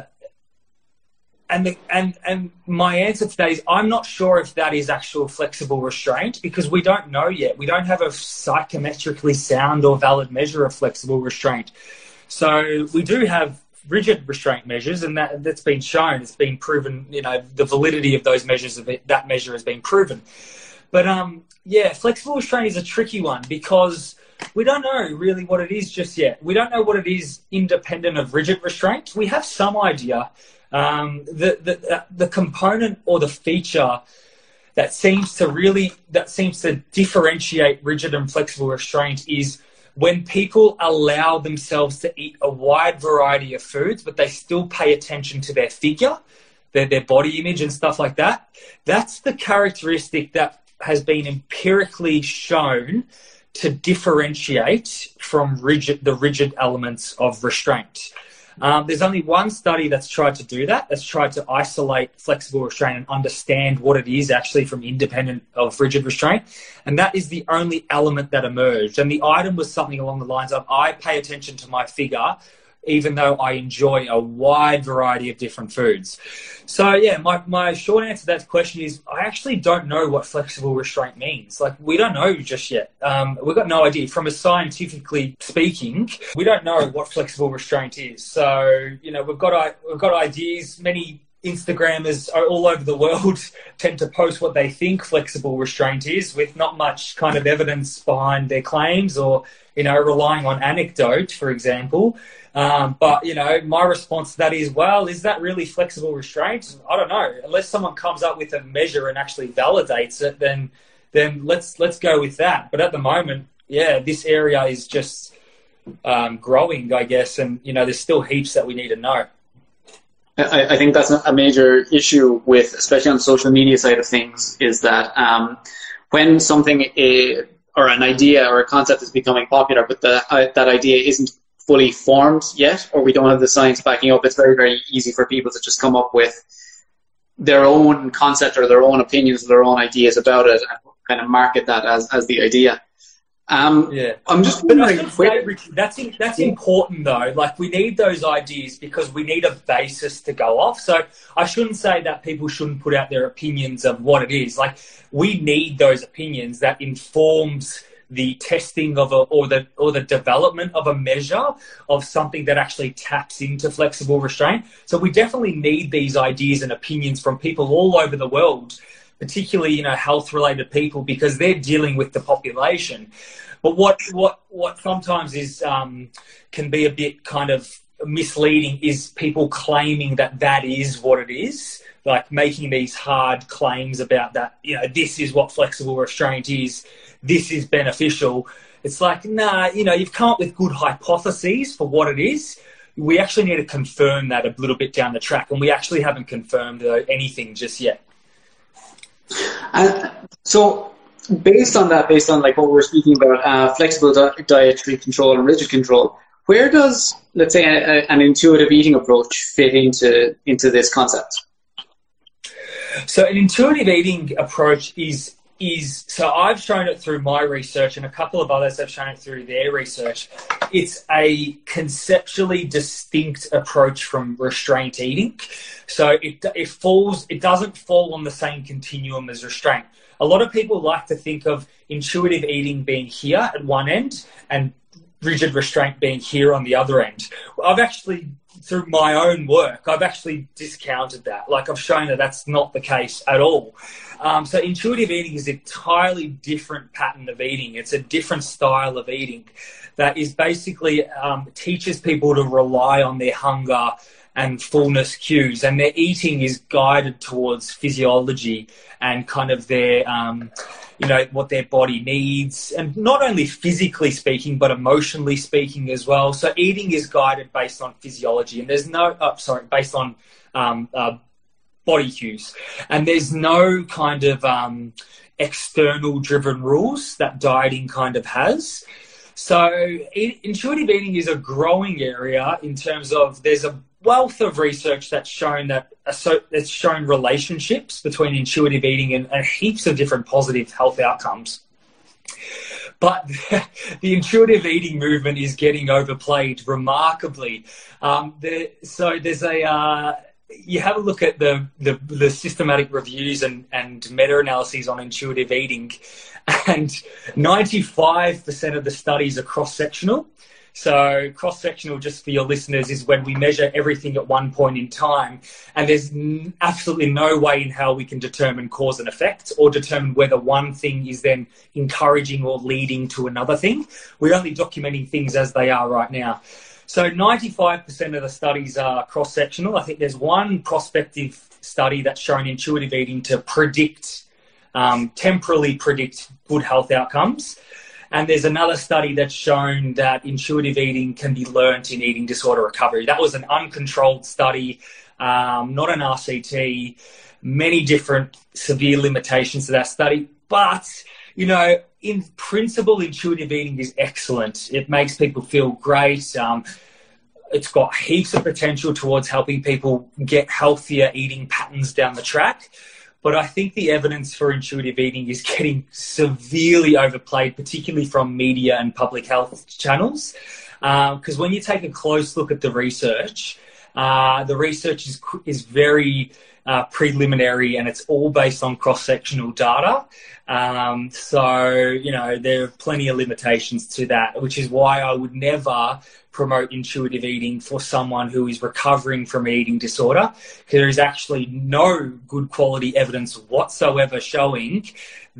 and the, and and my answer today is I'm not sure if that is actual flexible restraint because we don't know yet. We don't have a psychometrically sound or valid measure of flexible restraint. So we do have rigid restraint measures, and that that's been shown. It's been proven. You know, the validity of those measures of it, that measure has been proven. But um, yeah, flexible restraint is a tricky one because we don't know really what it is just yet. We don't know what it is independent of rigid restraint. We have some idea um, the, the, uh, the component or the feature that seems to really that seems to differentiate rigid and flexible restraint is when people allow themselves to eat a wide variety of foods, but they still pay attention to their figure, their, their body image, and stuff like that. That's the characteristic that has been empirically shown to differentiate from rigid the rigid elements of restraint. Um, there's only one study that's tried to do that, that's tried to isolate flexible restraint and understand what it is actually from independent of rigid restraint. And that is the only element that emerged. And the item was something along the lines of I pay attention to my figure even though I enjoy a wide variety of different foods. So, yeah, my, my short answer to that question is I actually don't know what flexible restraint means. Like, we don't know just yet. Um, we've got no idea. From a scientifically speaking, we don't know what flexible restraint is. So, you know, we've got, we've got ideas. Many Instagrammers all over the world tend to post what they think flexible restraint is with not much kind of evidence behind their claims or, you know, relying on anecdote, for example. Um, but, you know, my response to that is, well, is that really flexible restraint? I don't know. Unless someone comes up with a measure and actually validates it, then then let's let's go with that. But at the moment, yeah, this area is just um, growing, I guess, and you know, there's still heaps that we need to know. I, I, think that's a major issue with, especially on the social media side of things, is that um, when something a, or an idea or a concept is becoming popular, but the, uh, that idea isn't fully formed yet, or we don't have the science backing up, it's very, very easy for people to just come up with their own concept or their own opinions, or their own ideas about it, and kind of market that as, as the idea. Um, yeah, I'm just wondering. That's in, that's important though. Like we need those ideas because we need a basis to go off. So I shouldn't say that people shouldn't put out their opinions of what it is. Like we need those opinions that informs the testing of a or the or the development of a measure of something that actually taps into flexible restraint. So we definitely need these ideas and opinions from people all over the world particularly you know health related people because they're dealing with the population. But what what what sometimes is um, can be a bit kind of misleading is people claiming that that is what it is, like making these hard claims about that. You know, this is what flexible restraint is. This is beneficial. It's like, nah, you know, you've come up with good hypotheses for what it is. We actually need to confirm that a little bit down the track, and we actually haven't confirmed anything just yet. And so, based on that, based on like what we're speaking about, uh, flexible di- dietary control and rigid control, where does let's say a, a, an intuitive eating approach fit into into this concept? So, an intuitive eating approach is is so I've shown it through my research, and a couple of others have shown it through their research. It's a conceptually distinct approach from restraint eating. So it it falls it doesn't fall on the same continuum as restraint. A lot of people like to think of intuitive eating being here at one end and rigid restraint being here on the other end. I've actually through my own work, I've actually discounted that. Like I've shown that that's not the case at all. Um, so intuitive eating is an entirely different pattern of eating. It's a different style of eating that is basically um, teaches people to rely on their hunger and fullness cues, and their eating is guided towards physiology and kind of their, um, you know, what their body needs, and not only physically speaking, but emotionally speaking as well. So eating is guided based on physiology, and there's no, oh, sorry, based on um, uh, body cues, and there's no kind of um, external driven rules that dieting kind of has. So intuitive eating is a growing area in terms of there's a wealth of research that's shown that it's shown relationships between intuitive eating and, and heaps of different positive health outcomes. But the intuitive eating movement is getting overplayed remarkably. Um, so there's a uh, you have a look at the, the, the systematic reviews and, and meta analyses on intuitive eating, and 95% of the studies are cross sectional. So cross sectional, just for your listeners, is when we measure everything at one point in time, and there's absolutely no way in how we can determine cause and effect or determine whether one thing is then encouraging or leading to another thing. We're only documenting things as they are right now. So 95% of the studies are cross sectional. I think there's one prospective study that's shown intuitive eating to predict, um, temporally predict good health outcomes. And there's another study that's shown that intuitive eating can be learnt in eating disorder recovery. That was an uncontrolled study, um, not an RCT, many different severe limitations to that study. But, you know, in principle, intuitive eating is excellent. It makes people feel great. Um, it's got heaps of potential towards helping people get healthier eating patterns down the track. But I think the evidence for intuitive eating is getting severely overplayed, particularly from media and public health channels. Because um, when you take a close look at the research, uh, the research is is very uh, preliminary and it's all based on cross sectional data. Um, so, you know, there are plenty of limitations to that, which is why I would never promote intuitive eating for someone who is recovering from eating disorder. There is actually no good quality evidence whatsoever showing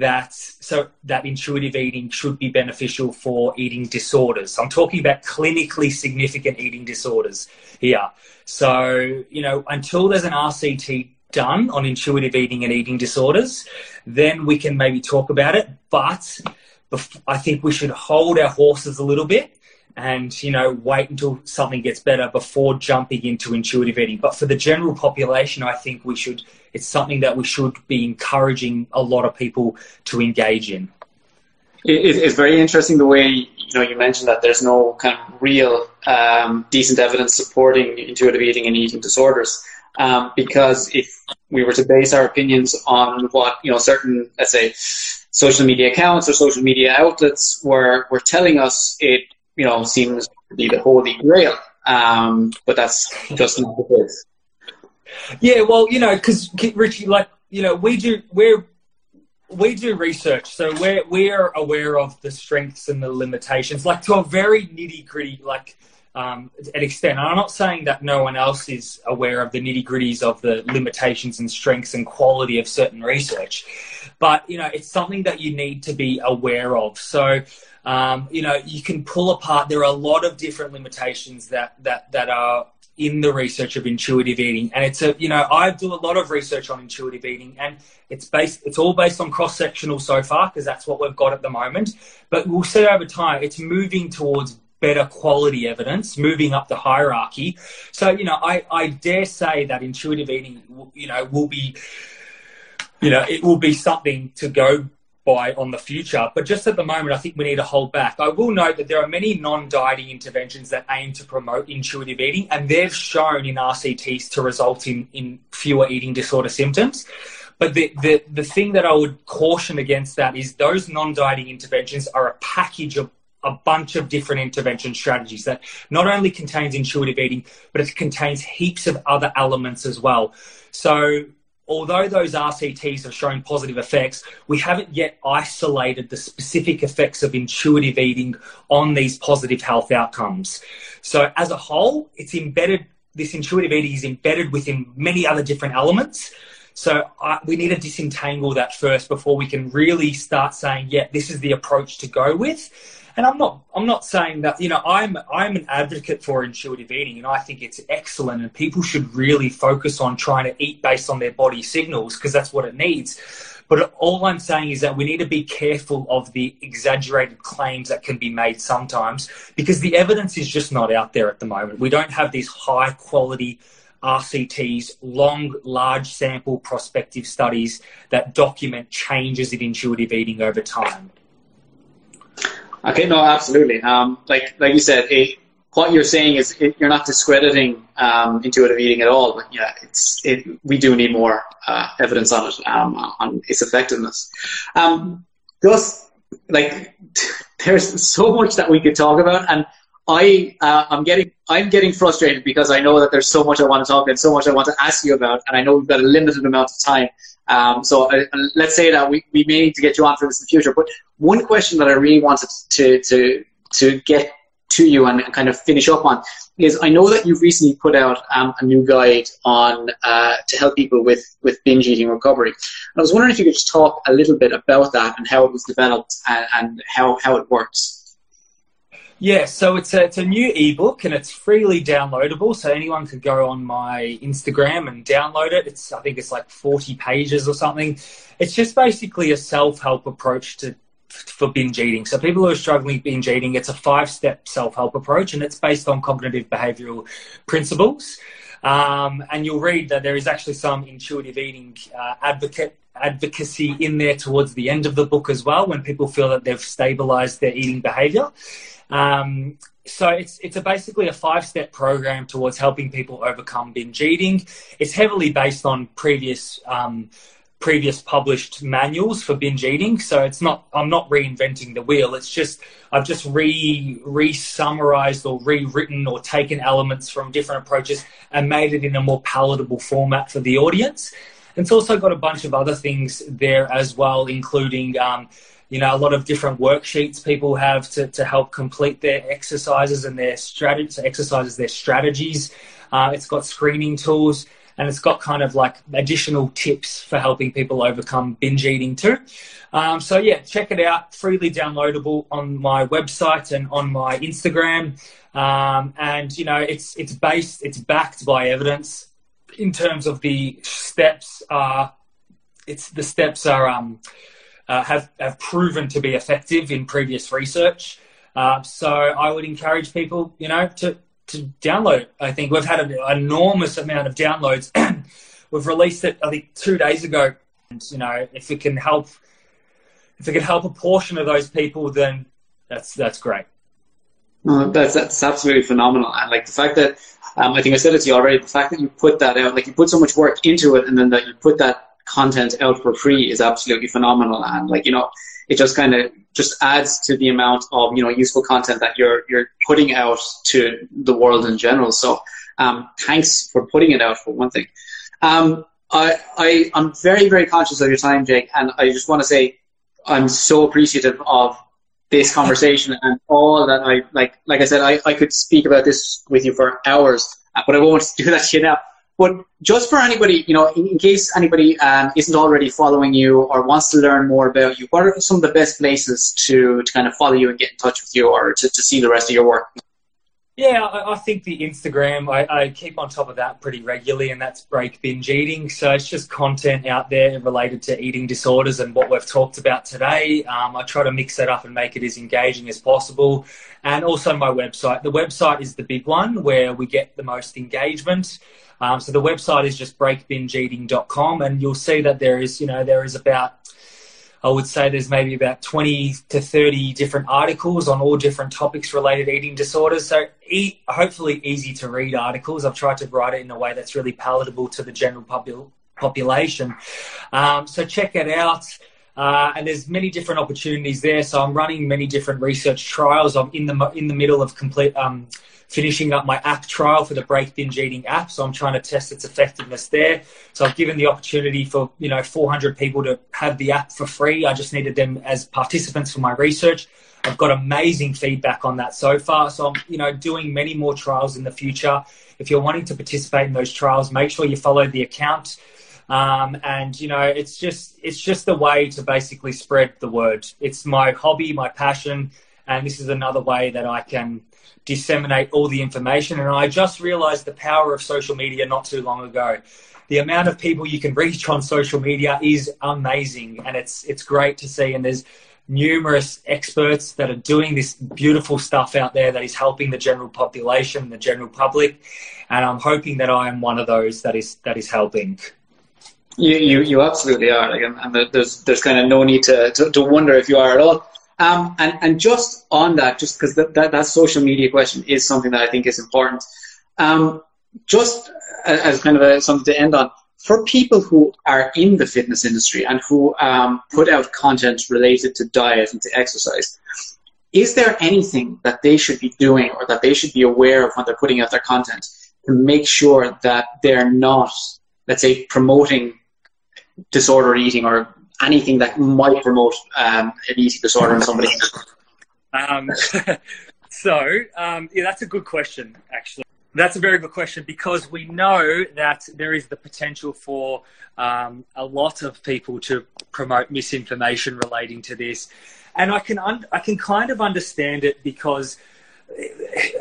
that so that intuitive eating should be beneficial for eating disorders. I'm talking about clinically significant eating disorders here. So, you know, until there's an RCT done on intuitive eating and eating disorders, then we can maybe talk about it. But I think we should hold our horses a little bit and you know wait until something gets better before jumping into intuitive eating. But for the general population i think we should it's something that we should be encouraging a lot of people to engage in. It's very interesting the way you know you mentioned that there's no kind of real um, decent evidence supporting intuitive eating and eating disorders um, because if we were to base our opinions on what you know certain let's say social media accounts or social media outlets were were telling us, it you know seems to be the holy grail. Um, but that's just not the case. Yeah, well, you know, because Richie, like you know, we do we're we do research, so we're we're aware of the strengths and the limitations, like to a very nitty gritty, like um, an extent. And I'm not saying that no one else is aware of the nitty gritties of the limitations and strengths and quality of certain research, but you know it's something that you need to be aware of. So. Um, you know, you can pull apart. There are a lot of different limitations that that that are in the research of intuitive eating and it's a you know i do a lot of research on intuitive eating and it's based it's all based on cross sectional so far because that's what we've got at the moment but we'll see over time it's moving towards better quality evidence, moving up the hierarchy. So, you know, I, I dare say that intuitive eating, you know, will be, you know, it will be something to go on the future. But just at the moment, I think we need to hold back. I will note that there are many non-dieting interventions that aim to promote intuitive eating, and they've shown in RCTs to result in, in fewer eating disorder symptoms. But the, the, the thing that I would caution against that is those non-dieting interventions are a package of a bunch of different intervention strategies that not only contains intuitive eating, but it contains heaps of other elements as well. So although those RCTs have shown positive effects, we haven't yet isolated the specific effects of intuitive eating on these positive health outcomes. So as a whole, it's embedded, this intuitive eating is embedded within many other different elements. So uh, we need to disentangle that first before we can really start saying, yeah, this is the approach to go with and I'm not I'm not saying that you know I'm I'm an advocate for intuitive eating and I think it's excellent and people should really focus on trying to eat based on their body signals because that's what it needs. But all I'm saying is that we need to be careful of the exaggerated claims that can be made sometimes because the evidence is just not out there at the moment. We don't have these high quality RCTs, long, large sample prospective studies that document changes in intuitive eating over time. Okay, no, absolutely. Um, like like you said, it, what you're saying is it, you're not discrediting um, intuitive eating at all, but yeah, it's it, we do need more uh, evidence on it um, on its effectiveness. Um, just like there's so much that we could talk about, and I uh, I'm getting I'm getting frustrated because I know that there's so much I want to talk about and so much I want to ask you about, and I know we've got a limited amount of time. Um, so uh, let's say that we, we may need to get you on for this in the future. But one question that I really wanted to to to get to you and kind of finish up on is I know that you've recently put out um, a new guide on uh, to help people with with binge eating recovery. And I was wondering if you could just talk a little bit about that and how it was developed and, and how how it works. Yeah, so it's a, it's a new ebook and it's freely downloadable. So anyone could go on my Instagram and download it. It's I think it's like 40 pages or something. It's just basically a self-help approach to for binge eating. So people who are struggling with binge eating, it's a five-step self-help approach and it's based on cognitive behavioral principles. Um, and you'll read that there is actually some intuitive eating uh, advocate advocacy in there towards the end of the book as well when people feel that they've stabilized their eating behavior. Um, so it's it's a basically a five step program towards helping people overcome binge eating. It's heavily based on previous um, previous published manuals for binge eating. So it's not I'm not reinventing the wheel. It's just I've just re re summarized or rewritten or taken elements from different approaches and made it in a more palatable format for the audience. It's also got a bunch of other things there as well, including um, you know a lot of different worksheets people have to, to help complete their exercises and their strategies exercises their strategies. Uh, it's got screening tools and it's got kind of like additional tips for helping people overcome binge eating too. Um, so yeah, check it out, freely downloadable on my website and on my Instagram. Um, and you know, it's it's based, it's backed by evidence in terms of the steps. Are it's the steps are um, uh, have have proven to be effective in previous research. Uh, so I would encourage people, you know, to to download. I think we've had an enormous amount of downloads. we've released it, I think, two days ago. And, you know, if it can help, if it can help a portion of those people, then that's that's great. No, that's that's absolutely phenomenal. And like the fact that um, I think I said it to you already. The fact that you put that out, like you put so much work into it, and then that you put that content out for free is absolutely phenomenal. And like you know, it just kind of just adds to the amount of you know useful content that you're you're putting out to the world in general. So um, thanks for putting it out for one thing. Um, I, I I'm very very conscious of your time, Jake, and I just want to say I'm so appreciative of this conversation and all that I like. Like I said, I, I could speak about this with you for hours, but I won't do that to you now. But just for anybody, you know, in, in case anybody um, isn't already following you or wants to learn more about you, what are some of the best places to, to kind of follow you and get in touch with you or to, to see the rest of your work? Yeah, I, I think the Instagram, I, I, keep on top of that pretty regularly, and that's Break Binge Eating. So it's just content out there related to eating disorders and what we've talked about today. Um, I try to mix that up and make it as engaging as possible. And also my website. The website is the big one where we get the most engagement. Um, so the website is just breakbingeeating.com, and you'll see that there is, you know, there is about, I would say there's maybe about 20 to 30 different articles on all different topics related eating disorders. So e- hopefully easy to read articles. I've tried to write it in a way that's really palatable to the general population. Um, so check it out. Uh, and there's many different opportunities there. So I'm running many different research trials. I'm in the in the middle of complete um, finishing up my app trial for the Break Binge Eating app. So I'm trying to test its effectiveness there. So I've given the opportunity for, you know, 400 people to have the app for free. I just needed them as participants for my research. I've got amazing feedback on that so far. So I'm, you know, doing many more trials in the future. If you're wanting to participate in those trials, make sure you follow the account. Um, and you know, it's just it's just a way to basically spread the word. It's my hobby, my passion, and this is another way that I can disseminate all the information. And I just realized the power of social media not too long ago. The amount of people you can reach on social media is amazing, and it's it's great to see. And there's numerous experts that are doing this beautiful stuff out there that is helping the general population, the general public, and I'm hoping that I am one of those that is that is helping. You you, you absolutely are, and there's there's kind of no need to, to, to wonder if you are at all. Um, and, and just on that, just because that, that, that, social media question is something that I think is important. Um, just as kind of a, something to end on, for people who are in the fitness industry and who um, put out content related to diet and to exercise, is there anything that they should be doing or that they should be aware of when they're putting out their content to make sure that they're not, let's say, promoting disordered eating or anything that might promote um, an eating disorder in somebody? Um, so, um, yeah, that's a good question, actually. That's a very good question because we know that there is the potential for um, a lot of people to promote misinformation relating to this, and I can un- I can kind of understand it because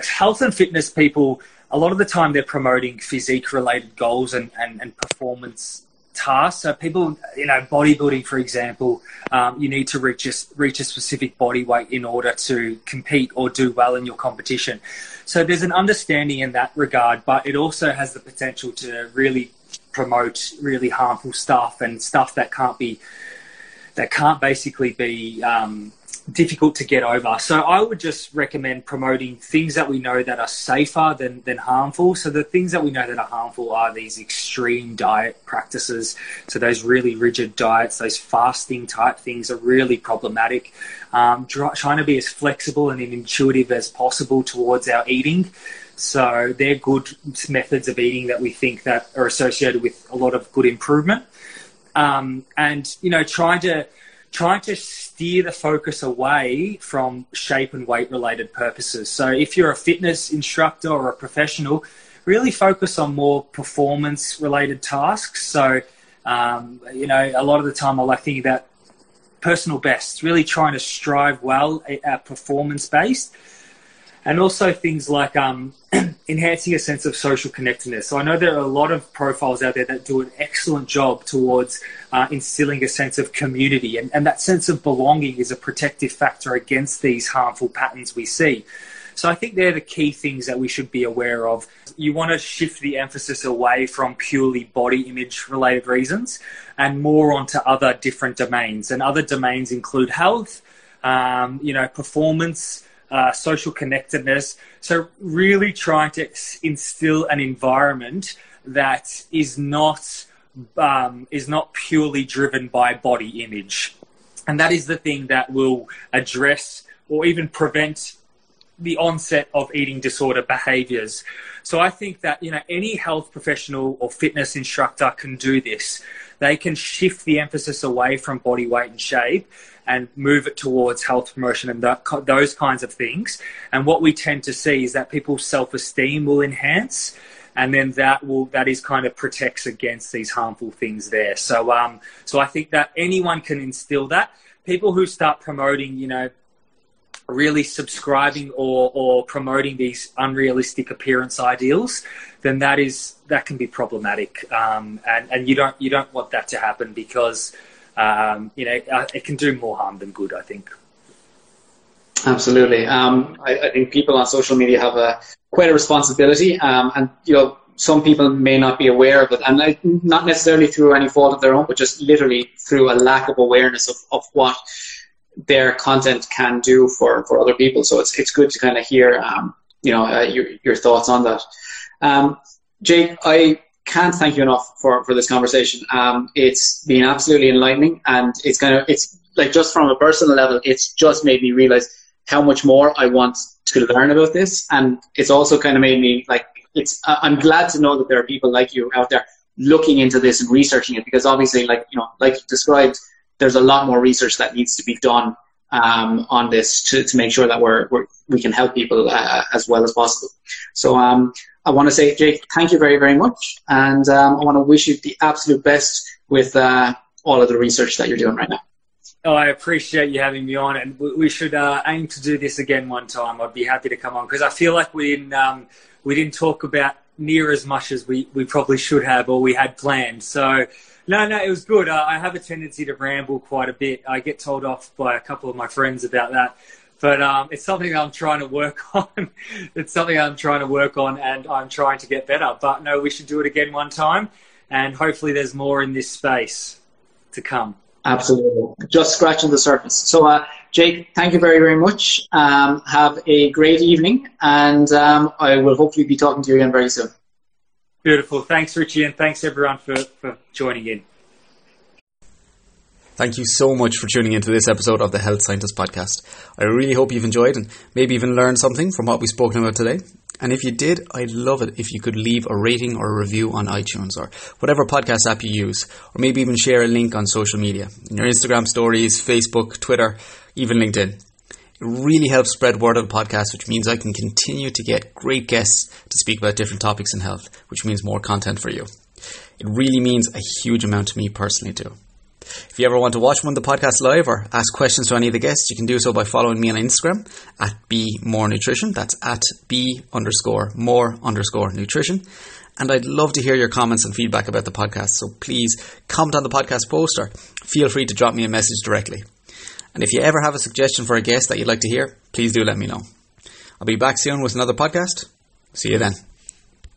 health and fitness people a lot of the time they're promoting physique related goals and, and, and performance tasks. So people, you know, bodybuilding, for example, um, you need to reach a, reach a specific body weight in order to compete or do well in your competition. So there's an understanding in that regard, but it also has the potential to really promote really harmful stuff and stuff that can't be that can't basically be um, difficult to get over. So I would just recommend promoting things that we know that are safer than, than harmful. So the things that we know that are harmful are these extreme diet practices. So those really rigid diets, those fasting type things are really problematic. Um, trying to be as flexible and intuitive as possible towards our eating. So they're good methods of eating that we think that are associated with a lot of good improvement. Um, and you know, trying to trying to steer the focus away from shape and weight related purposes. So if you're a fitness instructor or a professional, really focus on more performance related tasks. So, um, you know, a lot of the time I like thinking about personal bests, really trying to strive well at performance based and also things like um, enhancing a sense of social connectedness. So I know there are a lot of profiles out there that do an excellent job towards uh, instilling a sense of community, and, and that sense of belonging is a protective factor against these harmful patterns we see. So I think they're the key things that we should be aware of. You want to shift the emphasis away from purely body image related reasons and more onto other different domains. And other domains include health, um, you know, performance, uh, social connectedness. So, really trying to instill an environment that is not um, is not purely driven by body image, and that is the thing that will address or even prevent the onset of eating disorder behaviors. So I think that you know any health professional or fitness instructor can do this. They can shift the emphasis away from body weight and shape and move it towards health promotion and that, those kinds of things. And what we tend to see is that people's self-esteem will enhance and then that will that is kind of protects against these harmful things there. So um so I think that anyone can instill that. People who start promoting, you know, really subscribing or, or promoting these unrealistic appearance ideals, then that is that can be problematic, um, and and you don't you don't want that to happen because um, you know uh, it can do more harm than good. I think. Absolutely, um, I, I, think people on social media have a quite a responsibility, um, and you know some people may not be aware of it, and not necessarily through any fault of their own, but just literally through a lack of awareness of, of what their content can do for, for other people. So it's it's good to kind of hear um, you know uh, your your thoughts on that. Um, Jake, I can't thank you enough for, for this conversation. Um, it's been absolutely enlightening, and it's kind of it's like just from a personal level, it's just made me realize how much more I want to learn about this, and it's also kind of made me like it's. I'm glad to know that there are people like you out there looking into this and researching it because obviously, like you know, like you described, there's a lot more research that needs to be done um, on this to, to make sure that we're, we're we can help people uh, as well as possible. So um, I want to say, Jake, thank you very very much, and um, I want to wish you the absolute best with uh, all of the research that you're doing right now. Oh, I appreciate you having me on, and we should uh, aim to do this again one time. I'd be happy to come on because I feel like we didn't um, we didn't talk about near as much as we, we probably should have or we had planned. So no, no, it was good. Uh, I have a tendency to ramble quite a bit. I get told off by a couple of my friends about that. But um, it's something I'm trying to work on. it's something I'm trying to work on and I'm trying to get better. But no, we should do it again one time. And hopefully there's more in this space to come. Absolutely. Just scratching the surface. So, uh, Jake, thank you very, very much. Um, have a great evening. And um, I will hopefully be talking to you again very soon. Beautiful. Thanks, Richie, and thanks everyone for, for joining in. Thank you so much for tuning into this episode of the Health Scientist Podcast. I really hope you've enjoyed and maybe even learned something from what we've spoken about today. And if you did, I'd love it if you could leave a rating or a review on iTunes or whatever podcast app you use, or maybe even share a link on social media, in your Instagram stories, Facebook, Twitter, even LinkedIn. It really helps spread word of the podcast, which means I can continue to get great guests to speak about different topics in health, which means more content for you. It really means a huge amount to me personally too. If you ever want to watch one of the podcasts live or ask questions to any of the guests, you can do so by following me on Instagram at B More Nutrition. That's at B underscore more underscore nutrition. And I'd love to hear your comments and feedback about the podcast. So please comment on the podcast post or feel free to drop me a message directly. And if you ever have a suggestion for a guest that you'd like to hear, please do let me know. I'll be back soon with another podcast. See you then.